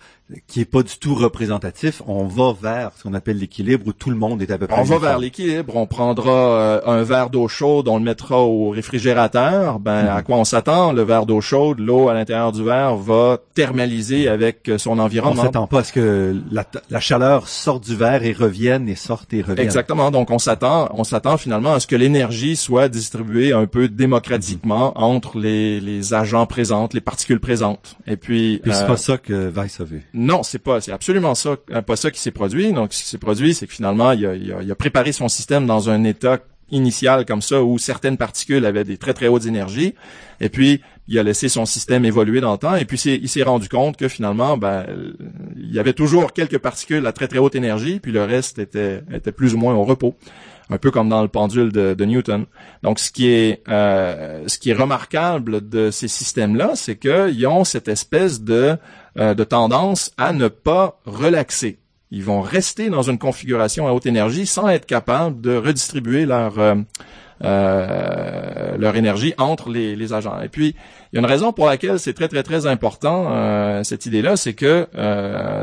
qui est pas du tout représentatif, on va vers ce qu'on appelle l'équilibre où tout le monde est à peu près. On va vers l'équilibre. On prendra euh, un verre d'eau chaude, on le mettra au réfrigérateur. Ben à mhm. quoi on s'attend? Le verre d'eau chaude, l'eau à l'intérieur du verre va thermaliser avec euh, son environnement. On s'attend pas à ce que la, chaleur sorte du verre et revienne et sorte et revienne. Exactement. Donc on s'attend, on s'attend finalement à ce que l'énergie soit distribuée un peu démocratiquement mhm. entre les, les agents présents, les particules présentes. Et puis. Puis c'est euh, pas ça que Weiss a vu. Non, c'est pas, c'est absolument pas ça qui s'est produit. Donc, ce qui s'est produit, c'est que finalement, il a, préparé son système dans un état initial comme ça où certaines particules avaient des très très hautes énergies. Et puis il a laissé son système évoluer dans le temps. Et puis il s'est rendu compte que finalement, ben, il y avait toujours quelques particules à très très haute énergie, puis le reste était plus ou moins au repos un peu comme dans le pendule de, de Newton. Donc, ce qui est euh, ce qui est remarquable de ces systèmes-là, c'est qu'ils ont cette espèce de euh, de tendance à ne pas relaxer. Ils vont rester dans une configuration à haute énergie sans être capables de redistribuer leur euh, euh leur énergie entre les, agents. Et puis, il y a une raison pour laquelle c'est très, très, très important, cette idée-là, c'est que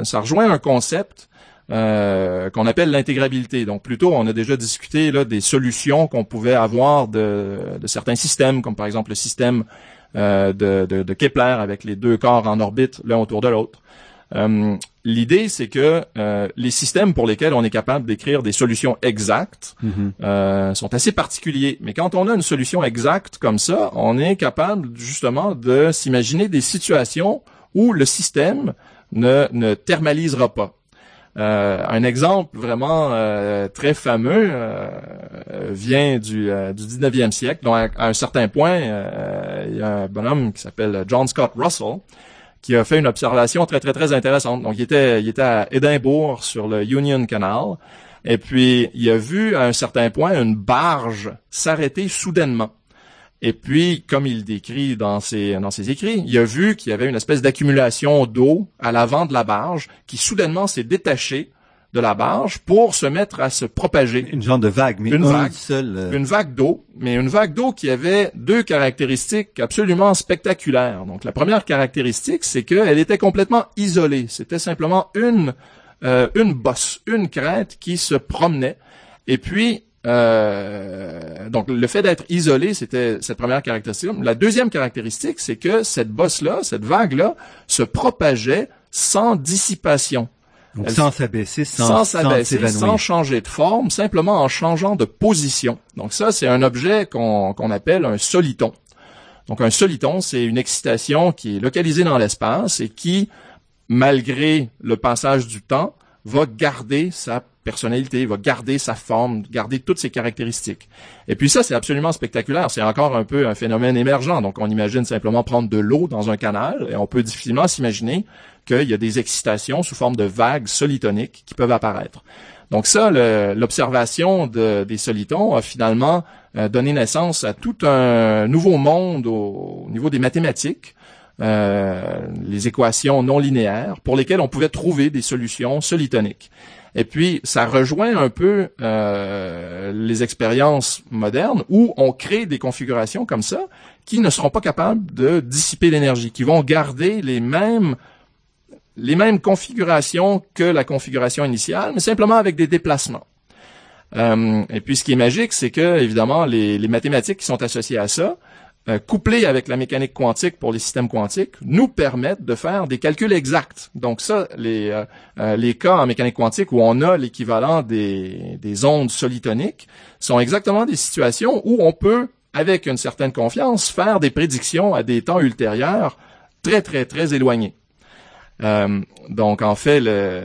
ça rejoint un concept qu'on appelle l'intégrabilité. Donc plutôt, on a déjà discuté là, des solutions qu'on pouvait avoir de, certains systèmes, comme par exemple le système euh, de, de, de, Kepler avec les deux corps en orbite l'un autour de l'autre. Euh, L'idée, c'est que euh, les systèmes pour lesquels on est capable d'écrire des solutions exactes euh, sont assez particuliers. Mais quand on a une solution exacte comme ça, on est capable justement de s'imaginer des situations où le système ne, ne thermalisera pas. Euh, un exemple vraiment euh, très fameux euh, vient du, du 19e siècle. Donc, à, un certain point, il y a un bonhomme qui s'appelle John Scott Russell qui a fait une observation très, très, très intéressante. Donc, il était, il était à Édimbourg sur le Union Canal. Et puis, il a vu à un certain point une barge s'arrêter soudainement. Et puis, comme il décrit dans ses, dans ses écrits, il a vu qu'il y avait une espèce d'accumulation d'eau à l'avant de la barge qui soudainement s'est détachée de la barge pour se mettre à se propager. Une genre de vague, mais une vague, seul. Euh, une vague d'eau, mais une vague d'eau qui avait deux caractéristiques absolument spectaculaires. Donc la première caractéristique, c'est qu'elle était complètement isolée. C'était simplement une euh, une bosse, une crête qui se promenait. Et puis euh, donc le fait d'être isolé, c'était cette première caractéristique. La deuxième caractéristique, c'est que cette bosse-là, cette vague-là, se propageait sans dissipation. Donc sans s'abaisser, sans, s'abaisser, sans, changer de forme, simplement en changeant de position. Donc ça, c'est un objet qu'on appelle un soliton. Donc un soliton, c'est une excitation qui est localisée dans l'espace et qui, malgré le passage du temps, va garder sa personnalité, va garder sa forme, garder toutes ses caractéristiques. Et puis ça, c'est absolument spectaculaire. C'est encore un peu un phénomène émergent. Donc on imagine simplement prendre de l'eau dans un canal et on peut difficilement s'imaginer qu'il y a des excitations sous forme de vagues solitoniques qui peuvent apparaître. Donc ça, l'observation des solitons a finalement euh, donné naissance à tout un nouveau monde au niveau des mathématiques, euh, les équations non linéaires, pour lesquelles on pouvait trouver des solutions solitoniques. Et puis, ça rejoint un peu euh, les expériences modernes où on crée des configurations comme ça qui ne seront pas capables de dissiper l'énergie, qui vont garder les mêmes les mêmes configurations que la configuration initiale, mais simplement avec des déplacements. Euh, et puis, ce qui est magique, c'est que évidemment les, les mathématiques qui sont associées à ça euh, couplés avec la mécanique quantique pour les systèmes quantiques, nous permettent de faire des calculs exacts. Donc ça, les, euh, euh, les cas en mécanique quantique où on a l'équivalent des, des ondes solitoniques sont exactement des situations où on peut, avec une certaine confiance, faire des prédictions à des temps ultérieurs très, très, très éloignés. donc, en fait, le,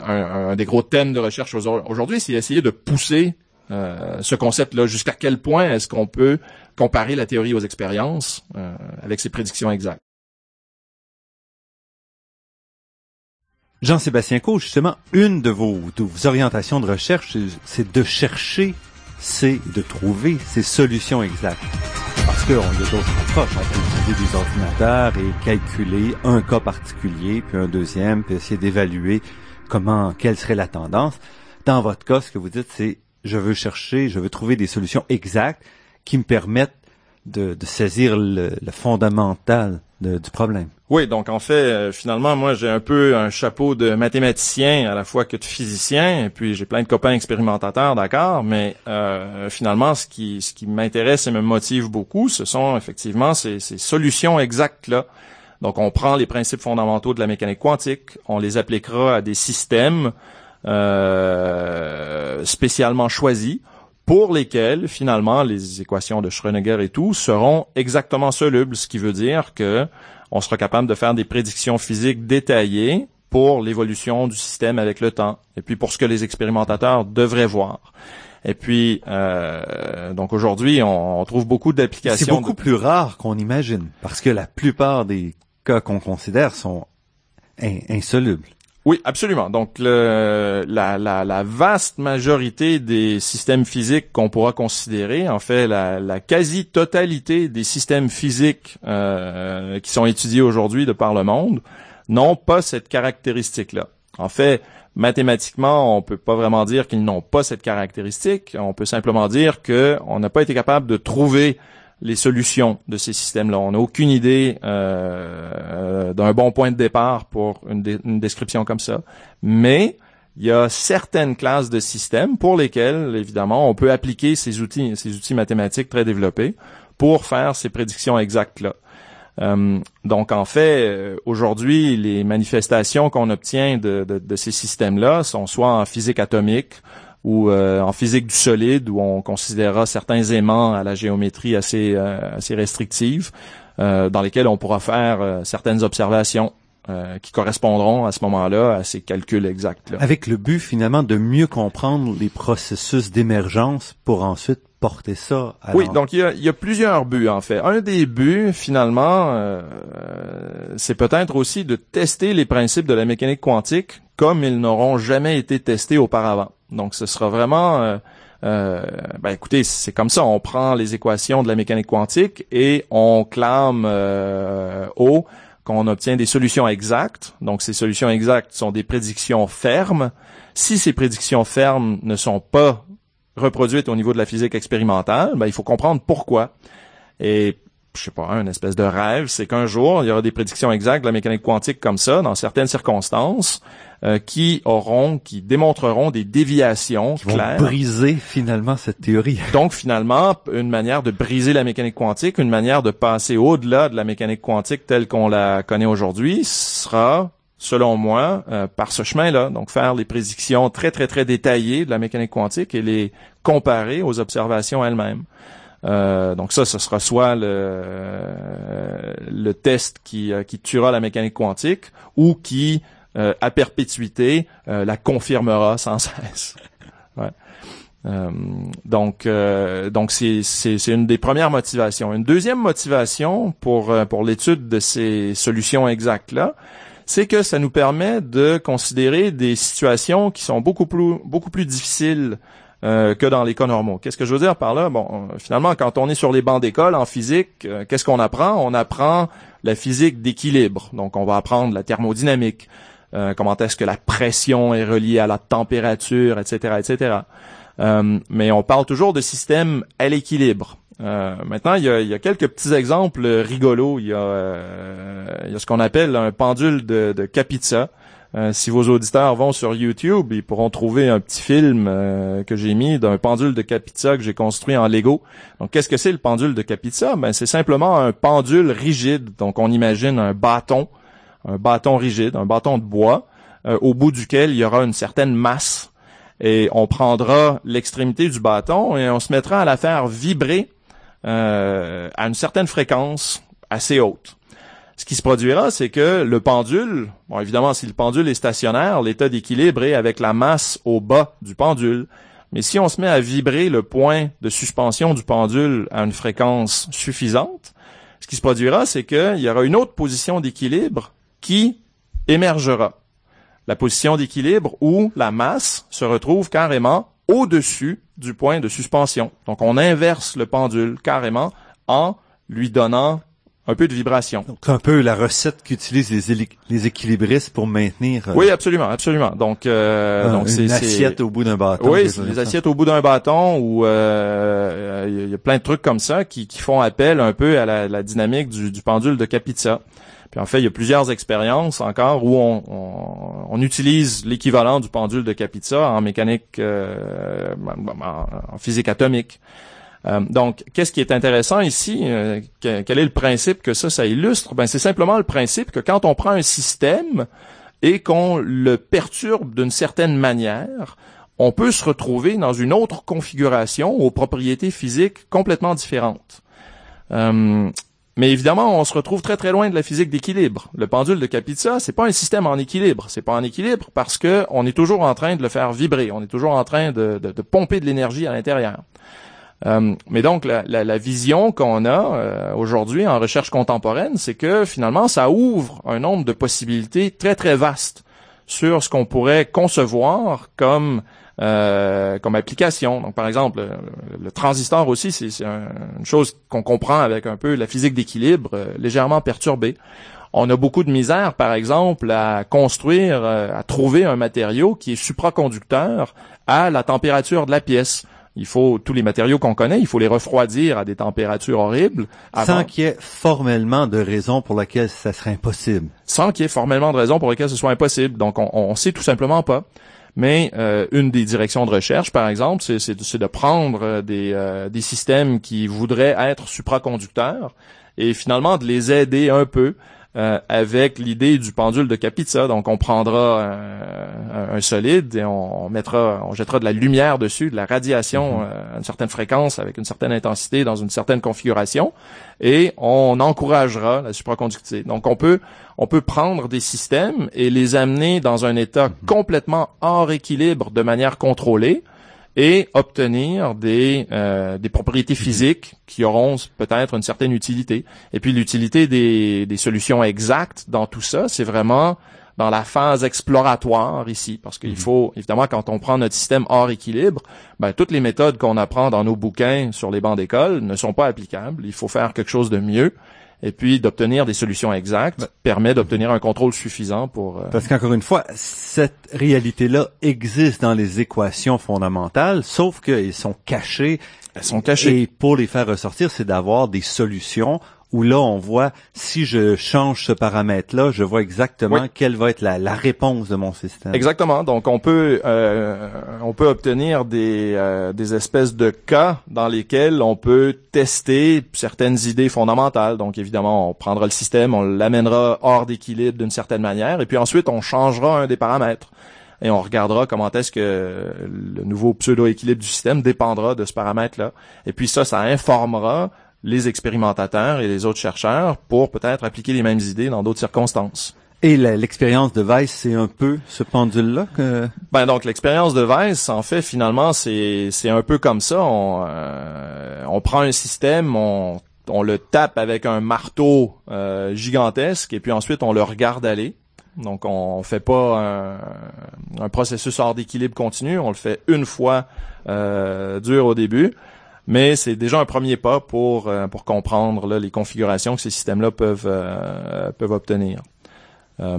un, un, des gros thèmes de recherche aujourd'hui, c'est essayer de pousser euh, ce concept-là. Jusqu'à quel point est-ce qu'on peut comparer la théorie aux expériences euh, avec ses prédictions exactes? Jean-Sébastien Co, justement, une de vos, orientations de recherche, c'est de chercher, c'est de trouver ces solutions exactes. Parce qu'on a d'autres approches. On peut utiliser des ordinateurs et calculer un cas particulier, puis un deuxième, puis essayer d'évaluer comment, quelle serait la tendance. Dans votre cas, ce que vous dites, c'est je veux chercher, je veux trouver des solutions exactes qui me permettent de, saisir le, fondamental du problème. Oui, donc en fait, euh, finalement, moi, j'ai un peu un chapeau de mathématicien à la fois que de physicien, et puis j'ai plein de copains expérimentateurs, d'accord, mais euh, finalement, ce qui, ce qui m'intéresse et me motive beaucoup, ce sont effectivement ces, ces solutions exactes-là. Donc, on prend les principes fondamentaux de la mécanique quantique, on les appliquera à des systèmes euh, spécialement choisis pour lesquels finalement les équations de Schrödinger et tout seront exactement solubles, ce qui veut dire que on sera capable de faire des prédictions physiques détaillées pour l'évolution du système avec le temps, et puis pour ce que les expérimentateurs devraient voir. Et puis, euh, donc aujourd'hui, on, trouve beaucoup d'applications. C'est beaucoup plus rare qu'on imagine, parce que la plupart des cas qu'on considère sont insolubles. Oui, absolument. Donc, la, vaste majorité des systèmes physiques qu'on pourra considérer, en fait, la, quasi-totalité des systèmes physiques euh, qui sont étudiés aujourd'hui de par le monde, n'ont pas cette caractéristique-là. En fait, mathématiquement, on peut pas vraiment dire qu'ils n'ont pas cette caractéristique. On peut simplement dire qu'on n'a pas été capable de trouver les solutions de ces systèmes-là. On n'a aucune idée euh, d'un bon point de départ pour une, description comme ça. Mais il y a certaines classes de systèmes pour lesquelles, évidemment, on peut appliquer ces outils, ces outils mathématiques très développés pour faire ces prédictions exactes-là. Euh, donc, en fait, euh, aujourd'hui, les manifestations qu'on obtient de, de ces systèmes-là sont soit en physique atomique ou euh, en physique du solide, où on considérera certains aimants à la géométrie assez, euh, assez restrictive, euh, dans lesquels on pourra faire certaines observations qui correspondront à ce moment-là à ces calculs exacts. -là. Avec le but finalement de mieux comprendre les processus d'émergence pour ensuite porter ça à Oui, donc il y a, il y a, plusieurs buts en fait. Un des buts finalement, euh, c'est peut-être aussi de tester les principes de la mécanique quantique comme ils n'auront jamais été testés auparavant. Donc ce sera vraiment euh, euh, ben écoutez, c'est comme ça, on prend les équations de la mécanique quantique et on clame euh, haut qu'on obtient des solutions exactes. Donc ces solutions exactes sont des prédictions fermes. Si ces prédictions fermes ne sont pas reproduites au niveau de la physique expérimentale, ben, il faut comprendre pourquoi. Et je sais pas, un espèce de rêve, c'est qu'un jour, il y aura des prédictions exactes de la mécanique quantique comme ça, dans certaines circonstances, euh, qui auront, qui démontreront des déviations qui claires. Vont briser finalement cette théorie. Donc finalement, une manière de briser la mécanique quantique, une manière de passer au-delà de la mécanique quantique telle qu'on la connaît aujourd'hui, sera selon moi, euh, par ce chemin-là. Donc, faire les prédictions très, très, très détaillées de la mécanique quantique et les comparer aux observations elles-mêmes. Euh, donc ça, ce sera soit le, le test qui, qui tuera la mécanique quantique ou qui euh, à perpétuité euh, la confirmera sans cesse. Ouais. Euh, donc, donc c'est, c'est, c'est une des premières motivations. Une deuxième motivation pour pour l'étude de ces solutions exactes là, c'est que ça nous permet de considérer des situations qui sont beaucoup plus beaucoup plus difficiles que dans les cas normaux. Qu'est-ce que je veux dire par là? Bon, finalement, quand on est sur les bancs d'école en physique, qu'est-ce qu'on apprend? On apprend la physique d'équilibre. Donc, on va apprendre la thermodynamique. Euh, comment est-ce que la pression est reliée à la température, etc., etc. Euh, mais on parle toujours de système à l'équilibre. Euh, maintenant, il y, a, quelques petits exemples rigolos. Il y a, il y a ce qu'on appelle un pendule de, de Capizza. si vos auditeurs vont sur YouTube, ils pourront trouver un petit film que j'ai mis d'un pendule de Capizza que j'ai construit en Lego. Donc, qu'est-ce que c'est le pendule de Capizza Ben, c'est simplement un pendule rigide. Donc, on imagine un bâton un bâton rigide, un bâton de bois, euh, au bout duquel il y aura une certaine masse. Et on prendra l'extrémité du bâton et on se mettra à la faire vibrer euh, à une certaine fréquence assez haute. Ce qui se produira, c'est que le pendule, bon évidemment si le pendule est stationnaire, l'état d'équilibre est avec la masse au bas du pendule. Mais si on se met à vibrer le point de suspension du pendule à une fréquence suffisante, ce qui se produira, c'est qu'il y aura une autre position d'équilibre qui émergera. La position d'équilibre où la masse se retrouve carrément au-dessus du point de suspension. Donc on inverse le pendule carrément en lui donnant un peu de vibration. Donc un peu la recette qu'utilisent les, les équilibristes pour maintenir. Euh, oui, absolument, absolument. Donc, euh, donc c'est assiette au bout d'un bâton. Oui, des assiettes au bout d'un bâton où euh, il y a plein de trucs comme ça qui, qui font appel un peu à la, la dynamique du, du pendule de Capizza. Puis en fait, il y a plusieurs expériences encore où on, utilise l'équivalent du pendule de Capizza en mécanique, euh, en, physique atomique. Euh, donc, qu'est-ce qui est intéressant ici euh, Quel est le principe que ça, ça illustre? Ben, c'est simplement le principe que quand on prend un système et qu'on le perturbe d'une certaine manière, on peut se retrouver dans une autre configuration aux propriétés physiques complètement différentes. mais évidemment, on se retrouve très très loin de la physique d'équilibre. Le pendule de Kapitsa, c'est pas un système en équilibre. C'est pas en équilibre parce que on est toujours en train de le faire vibrer. On est toujours en train de pomper de l'énergie à l'intérieur. Euh, mais donc la, vision qu'on a euh, aujourd'hui en recherche contemporaine, c'est que finalement ça ouvre un nombre de possibilités très très vastes sur ce qu'on pourrait concevoir comme euh, comme application. Donc, par exemple, le, transistor aussi, c'est une chose qu'on comprend avec un peu la physique d'équilibre légèrement perturbée. On a beaucoup de misère, par exemple, à construire, à trouver un matériau qui est supraconducteur à la température de la pièce. Il faut tous les matériaux qu'on connaît, il faut les refroidir à des températures horribles. Sans qu'il y ait formellement de raison pour laquelle ça serait impossible. Sans qu'il y ait formellement de raison pour laquelle ce soit impossible. Donc, on, on sait tout simplement pas. Mais euh, une des directions de recherche, par exemple, c'est de prendre euh, des, euh, des systèmes qui voudraient être supraconducteurs et finalement de les aider un peu euh, avec l'idée du pendule de Kapitsa. Donc, on prendra un, solide et on, mettra, on jettera de la lumière dessus, de la radiation mhm. euh, à une certaine fréquence, avec une certaine intensité, dans une certaine configuration, et on encouragera la supraconductivité. Donc, on peut, on peut prendre des systèmes et les amener dans un état mhm. complètement hors équilibre de manière contrôlée et obtenir des, euh, des propriétés physiques qui auront peut-être une certaine utilité. Et puis l'utilité des, des solutions exactes dans tout ça, c'est vraiment dans la phase exploratoire ici, parce qu'il mhm. faut, évidemment, quand on prend notre système hors équilibre, ben, toutes les méthodes qu'on apprend dans nos bouquins sur les bancs d'école ne sont pas applicables. Il faut faire quelque chose de mieux et puis d'obtenir des solutions exactes permet d'obtenir un contrôle suffisant pour... Euh, Parce qu'encore une fois, cette réalité-là existe dans les équations fondamentales, sauf qu'elles sont cachées. Elles sont cachées. Et pour les faire ressortir, c'est d'avoir des solutions où là, on voit, si je change ce paramètre-là, je vois exactement quelle va être la, la, réponse de mon système. Exactement. Donc, on peut, euh, on peut obtenir des, euh, des espèces de cas dans lesquels on peut tester certaines idées fondamentales. Donc, évidemment, on prendra le système, on l'amènera hors d'équilibre d'une certaine manière, et puis ensuite, on changera un des paramètres et on regardera comment est-ce que le nouveau pseudo-équilibre du système dépendra de ce paramètre-là. Et puis ça, ça informera les expérimentateurs et les autres chercheurs pour peut-être appliquer les mêmes idées dans d'autres circonstances. Et l'expérience de Weiss, c'est un peu ce pendule-là que... Ben donc l'expérience de Weiss, en fait, finalement, c'est c'est un peu comme ça. On, euh, on prend un système, on, on le tape avec un marteau euh, gigantesque, et puis ensuite on le regarde aller. Donc on fait pas un, un processus hors d'équilibre continu, on le fait une fois euh, dur au début mais c'est déjà un premier pas pour euh, pour comprendre là, les configurations que ces systèmes-là peuvent euh, peuvent obtenir. Euh,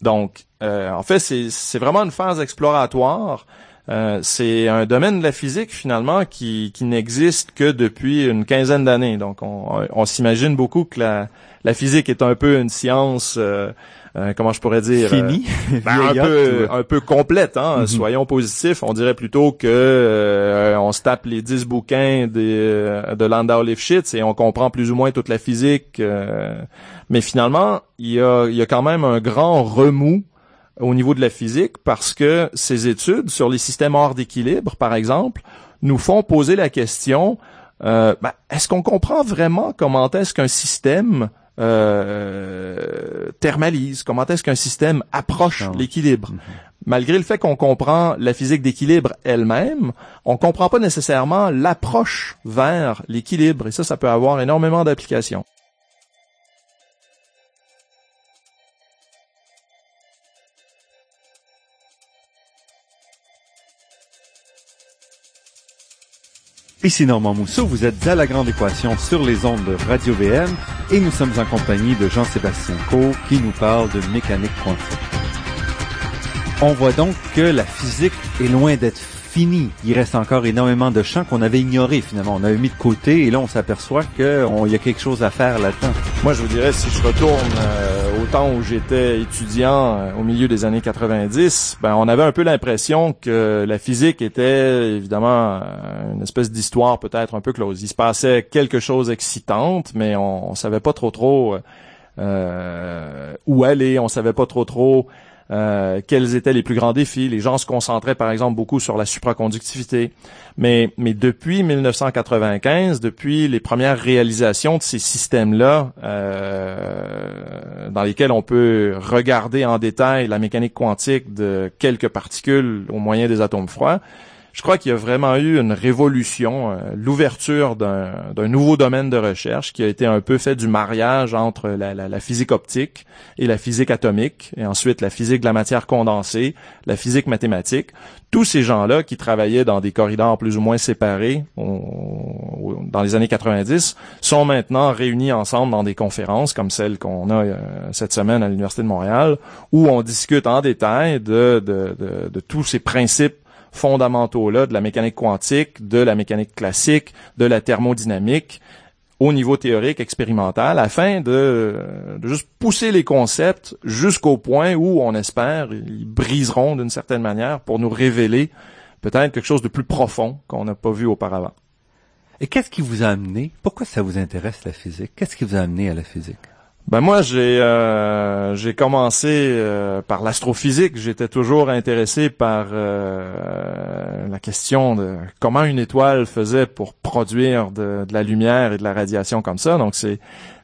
donc, en fait, c'est vraiment une phase exploratoire. c'est un domaine de la physique finalement qui, qui n'existe que depuis une quinzaine d'années. Donc, on, on s'imagine beaucoup que la, la physique est un peu une science euh, comment je pourrais dire fini. Euh, ben, un peu un peu complète hein. Mhm. soyons positifs. On dirait plutôt que euh, on se tape les dix bouquins de, de Landau Lifshitz et on comprend plus ou moins toute la physique mais finalement il y a il y a quand même un grand remous au niveau de la physique parce que ces études sur les systèmes hors d'équilibre par exemple nous font poser la question ben, est-ce qu'on comprend vraiment comment est-ce qu'un système euh, thermalise, comment est-ce qu'un système approche l'équilibre? Mhm. Malgré le fait qu'on comprend la physique d'équilibre elle-même, on comprend pas nécessairement l'approche vers l'équilibre, et ça, ça peut avoir énormément d'applications. Ici Normand Mousseau, vous êtes à La Grande Équation sur les ondes de Radio VM et nous sommes en compagnie de Jean-Sébastien Coe qui nous parle de mécanique quantique. On voit donc que la physique est loin d'être finie. Il reste encore énormément de champs qu'on avait ignorés finalement. On avait mis de côté et là on s'aperçoit qu'il y a quelque chose à faire là-dedans. Moi je vous dirais, si je retourne euh, au temps où j'étais étudiant euh, au milieu des années 90, ben on avait un peu l'impression que la physique était évidemment euh, une espèce d'histoire peut-être un peu close. Il se passait quelque chose d'excitante, mais on, on savait pas trop trop où aller, on savait pas trop trop euh, quels étaient les plus grands défis? Les gens se concentraient par exemple beaucoup sur la supraconductivité. Mais, mais depuis 1995, depuis les premières réalisations de ces systèmes-là, euh, dans lesquels on peut regarder en détail la mécanique quantique de quelques particules au moyen des atomes froids, je crois qu'il y a vraiment eu une révolution, euh, l'ouverture d'un nouveau domaine de recherche qui a été un peu fait du mariage entre la, la, physique optique et la physique atomique, et ensuite la physique de la matière condensée, la physique mathématique. Tous ces gens-là qui travaillaient dans des corridors plus ou moins séparés dans les années 90 sont maintenant réunis ensemble dans des conférences comme celle qu'on a euh, cette semaine à l'Université de Montréal, où on discute en détail de, de, de tous ces principes fondamentaux-là de la mécanique quantique, de la mécanique classique, de la thermodynamique au niveau théorique expérimental afin de, juste pousser les concepts jusqu'au point où on espère ils briseront d'une certaine manière pour nous révéler peut-être quelque chose de plus profond qu'on n'a pas vu auparavant. Et qu'est-ce qui vous a amené? Pourquoi ça vous intéresse la physique? Qu'est-ce qui vous a amené à la physique? Ben moi j'ai euh, j'ai commencé euh, par l'astrophysique. J'étais toujours intéressé par euh, la question de comment une étoile faisait pour produire de, de, la lumière et de la radiation comme ça. Donc c'est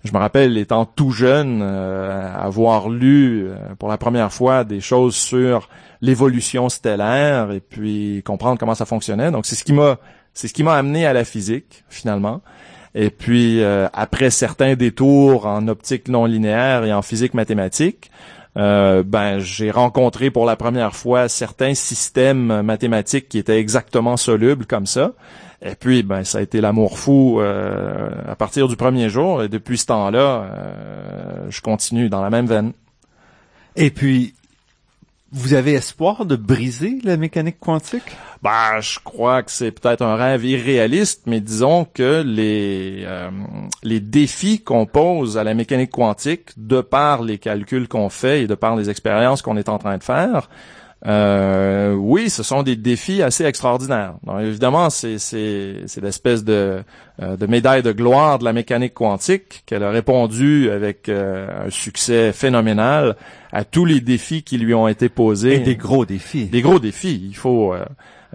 je me rappelle étant tout jeune avoir lu pour la première fois des choses sur l'évolution stellaire et puis comprendre comment ça fonctionnait. Donc c'est ce qui m'a c'est ce qui m'a amené à la physique finalement. Et puis, euh, après certains détours en optique non linéaire et en physique mathématique, euh, ben j'ai rencontré pour la première fois certains systèmes mathématiques qui étaient exactement solubles comme ça. Et puis, ben ça a été l'amour fou euh, à partir du premier jour. Et depuis ce temps-là, je continue dans la même veine. Et puis, vous avez espoir de briser la mécanique quantique? Bah, je crois que c'est peut-être un rêve irréaliste, mais disons que les euh, les défis qu'on pose à la mécanique quantique, de par les calculs qu'on fait et de par les expériences qu'on est en train de faire, euh, oui, ce sont des défis assez extraordinaires. Donc, évidemment, c'est c'est c'est l'espèce de euh, de médaille de gloire de la mécanique quantique qu'elle a répondu avec euh, un succès phénoménal à tous les défis qui lui ont été posés. Et des gros défis. Des gros défis. Il faut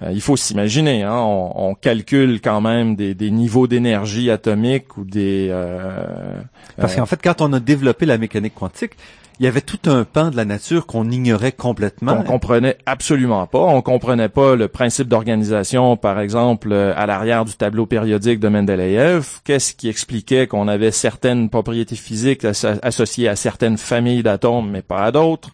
euh, il faut s'imaginer, hein, on, calcule quand même des, niveaux d'énergie atomique ou des... Euh, Parce qu'en fait, quand on a développé la mécanique quantique, il y avait tout un pan de la nature qu'on ignorait complètement. On comprenait absolument pas. On comprenait pas le principe d'organisation, par exemple, euh, à l'arrière du tableau périodique de Mendeleïev. Qu'est-ce qui expliquait qu'on avait certaines propriétés physiques associées à certaines familles d'atomes, mais pas à d'autres?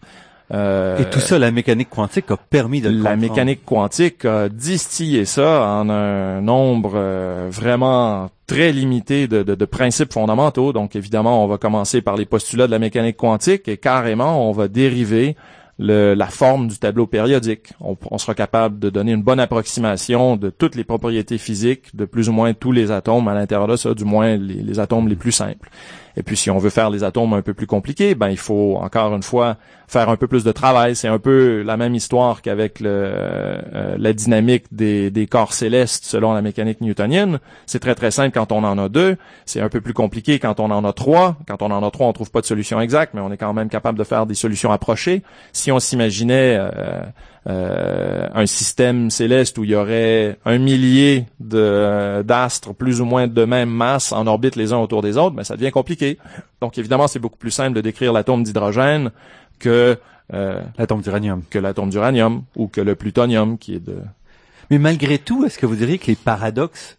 Euh, et tout ça, la mécanique quantique a permis de le La mécanique quantique a distillé ça en un nombre euh, vraiment très limité de, de, de, principes fondamentaux. Donc évidemment, on va commencer par les postulats de la mécanique quantique et carrément, on va dériver le, la forme du tableau périodique. On, on, sera capable de donner une bonne approximation de toutes les propriétés physiques de plus ou moins tous les atomes à l'intérieur de ça, du moins les, les atomes les plus simples. Et puis si on veut faire les atomes un peu plus compliqués, ben il faut encore une fois faire un peu plus de travail. C'est un peu la même histoire qu'avec euh, la dynamique des, des, corps célestes selon la mécanique newtonienne. C'est très très simple quand on en a deux. C'est un peu plus compliqué quand on en a trois. Quand on en a trois, on trouve pas de solution exacte, mais on est quand même capable de faire des solutions approchées. Si on s'imaginait euh, euh, un système céleste où il y aurait un millier de d'astres plus ou moins de même masse en orbite les uns autour des autres, ben ça devient compliqué. Donc évidemment, c'est beaucoup plus simple de décrire l'atome d'hydrogène que euh, l'atome d'uranium, que l'atome d'uranium ou que le plutonium qui est de. Mais malgré tout, est-ce que vous diriez que les paradoxes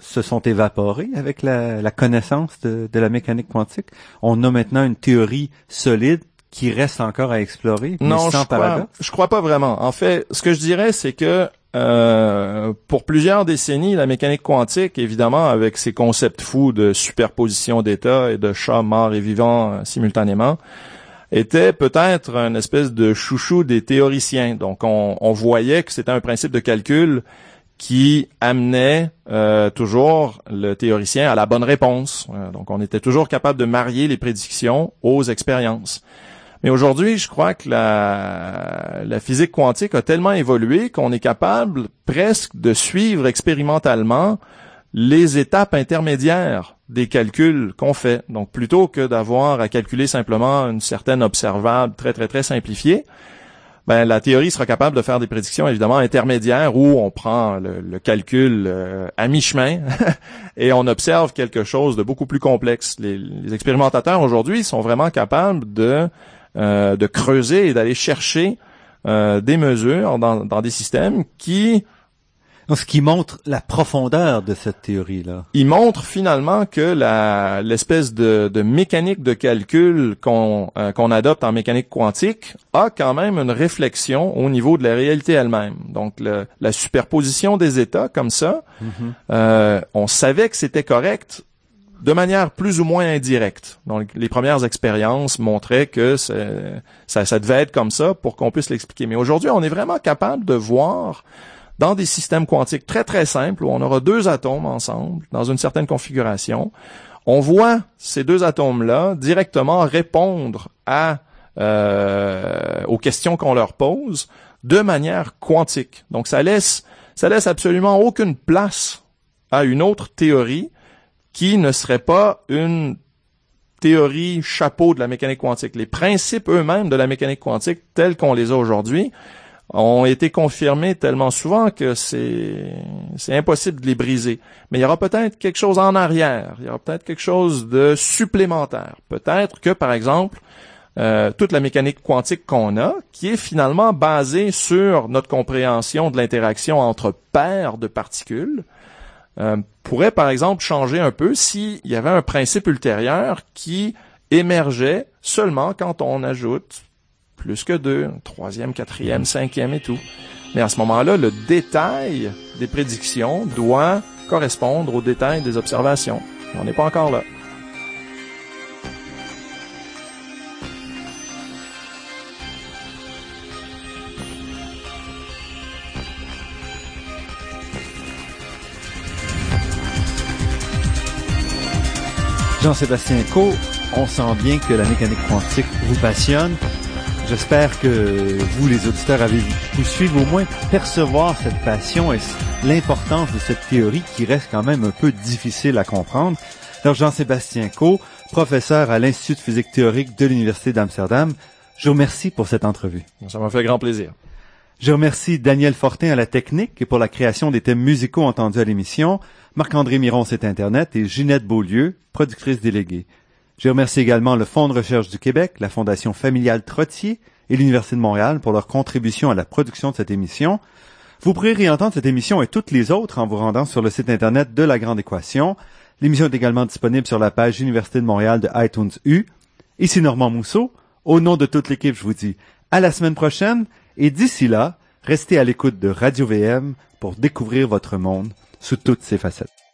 se sont évaporés avec la, la connaissance de, de, la mécanique quantique? On a maintenant une théorie solide qui reste encore à explorer, non, sans je Crois, je crois pas vraiment. En fait, ce que je dirais, c'est que euh, pour plusieurs décennies, la mécanique quantique, évidemment, avec ses concepts fous de superposition d'états et de chats morts et vivants euh, simultanément, était peut-être une espèce de chouchou des théoriciens. Donc, on, on voyait que c'était un principe de calcul qui amenait euh, toujours le théoricien à la bonne réponse. Euh, donc, on était toujours capable de marier les prédictions aux expériences. Mais aujourd'hui, je crois que la, la, physique quantique a tellement évolué qu'on est capable presque de suivre expérimentalement les étapes intermédiaires des calculs qu'on fait. Donc, plutôt que d'avoir à calculer simplement une certaine observable très, très, très simplifiée, ben, la théorie sera capable de faire des prédictions évidemment intermédiaires où on prend le, calcul euh, à mi-chemin et on observe quelque chose de beaucoup plus complexe. Les, expérimentateurs aujourd'hui sont vraiment capables de, euh, de creuser et d'aller chercher euh, des mesures dans, dans des systèmes qui ce qui montre la profondeur de cette théorie-là. Il montre finalement que la, l'espèce de, de mécanique de calcul qu'on, euh, qu'on adopte en mécanique quantique a quand même une réflexion au niveau de la réalité elle-même. Donc la superposition des états comme ça, mm-hmm. euh, on savait que c'était correct de manière plus ou moins indirecte. Donc, les premières expériences montraient que ça, ça devait être comme ça pour qu'on puisse l'expliquer. Mais aujourd'hui, on est vraiment capable de voir dans des systèmes quantiques très très simples où on aura deux atomes ensemble dans une certaine configuration. On voit ces deux atomes-là directement répondre à euh, aux questions qu'on leur pose de manière quantique. Donc ça laisse ça laisse absolument aucune place à une autre théorie qui ne serait pas une théorie chapeau de la mécanique quantique. Les principes eux-mêmes de la mécanique quantique tels qu'on les a aujourd'hui ont été confirmés tellement souvent que c'est impossible de les briser. Mais il y aura peut-être quelque chose en arrière, il y aura peut-être quelque chose de supplémentaire. Peut-être que, par exemple, euh, toute la mécanique quantique qu'on a, qui est finalement basée sur notre compréhension de l'interaction entre paires de particules, euh, pourrait, par exemple, changer un peu s'il y avait un principe ultérieur qui émergeait seulement quand on ajoute plus que deux, troisième, quatrième, cinquième et tout. Mais à ce moment-là, le détail des prédictions doit correspondre au détail des observations. On n'est pas encore là. Jean-Sébastien Co, on sent bien que la mécanique quantique vous passionne. J'espère que vous, les auditeurs, avez pu suivre au moins percevoir cette passion et l'importance de cette théorie qui reste quand même un peu difficile à comprendre. Alors, Jean-Sébastien Co, professeur à l'Institut de physique théorique de l'Université d'Amsterdam, je vous remercie pour cette entrevue. Ça m'a fait grand plaisir. Je remercie Daniel Fortin à la technique et pour la création des thèmes musicaux entendus à l'émission, Marc-André Miron, site Internet et Ginette Beaulieu, productrice déléguée. Je remercie également le Fonds de recherche du Québec, la Fondation familiale Trottier et l'Université de Montréal pour leur contribution à la production de cette émission. Vous pourrez réentendre cette émission et toutes les autres en vous rendant sur le site Internet de La Grande Équation. L'émission est également disponible sur la page Université de Montréal de iTunes U. Ici Normand Mousseau. Au nom de toute l'équipe, je vous dis à la semaine prochaine et d'ici là, restez à l'écoute de Radio VM pour découvrir votre monde sous toutes ses facettes.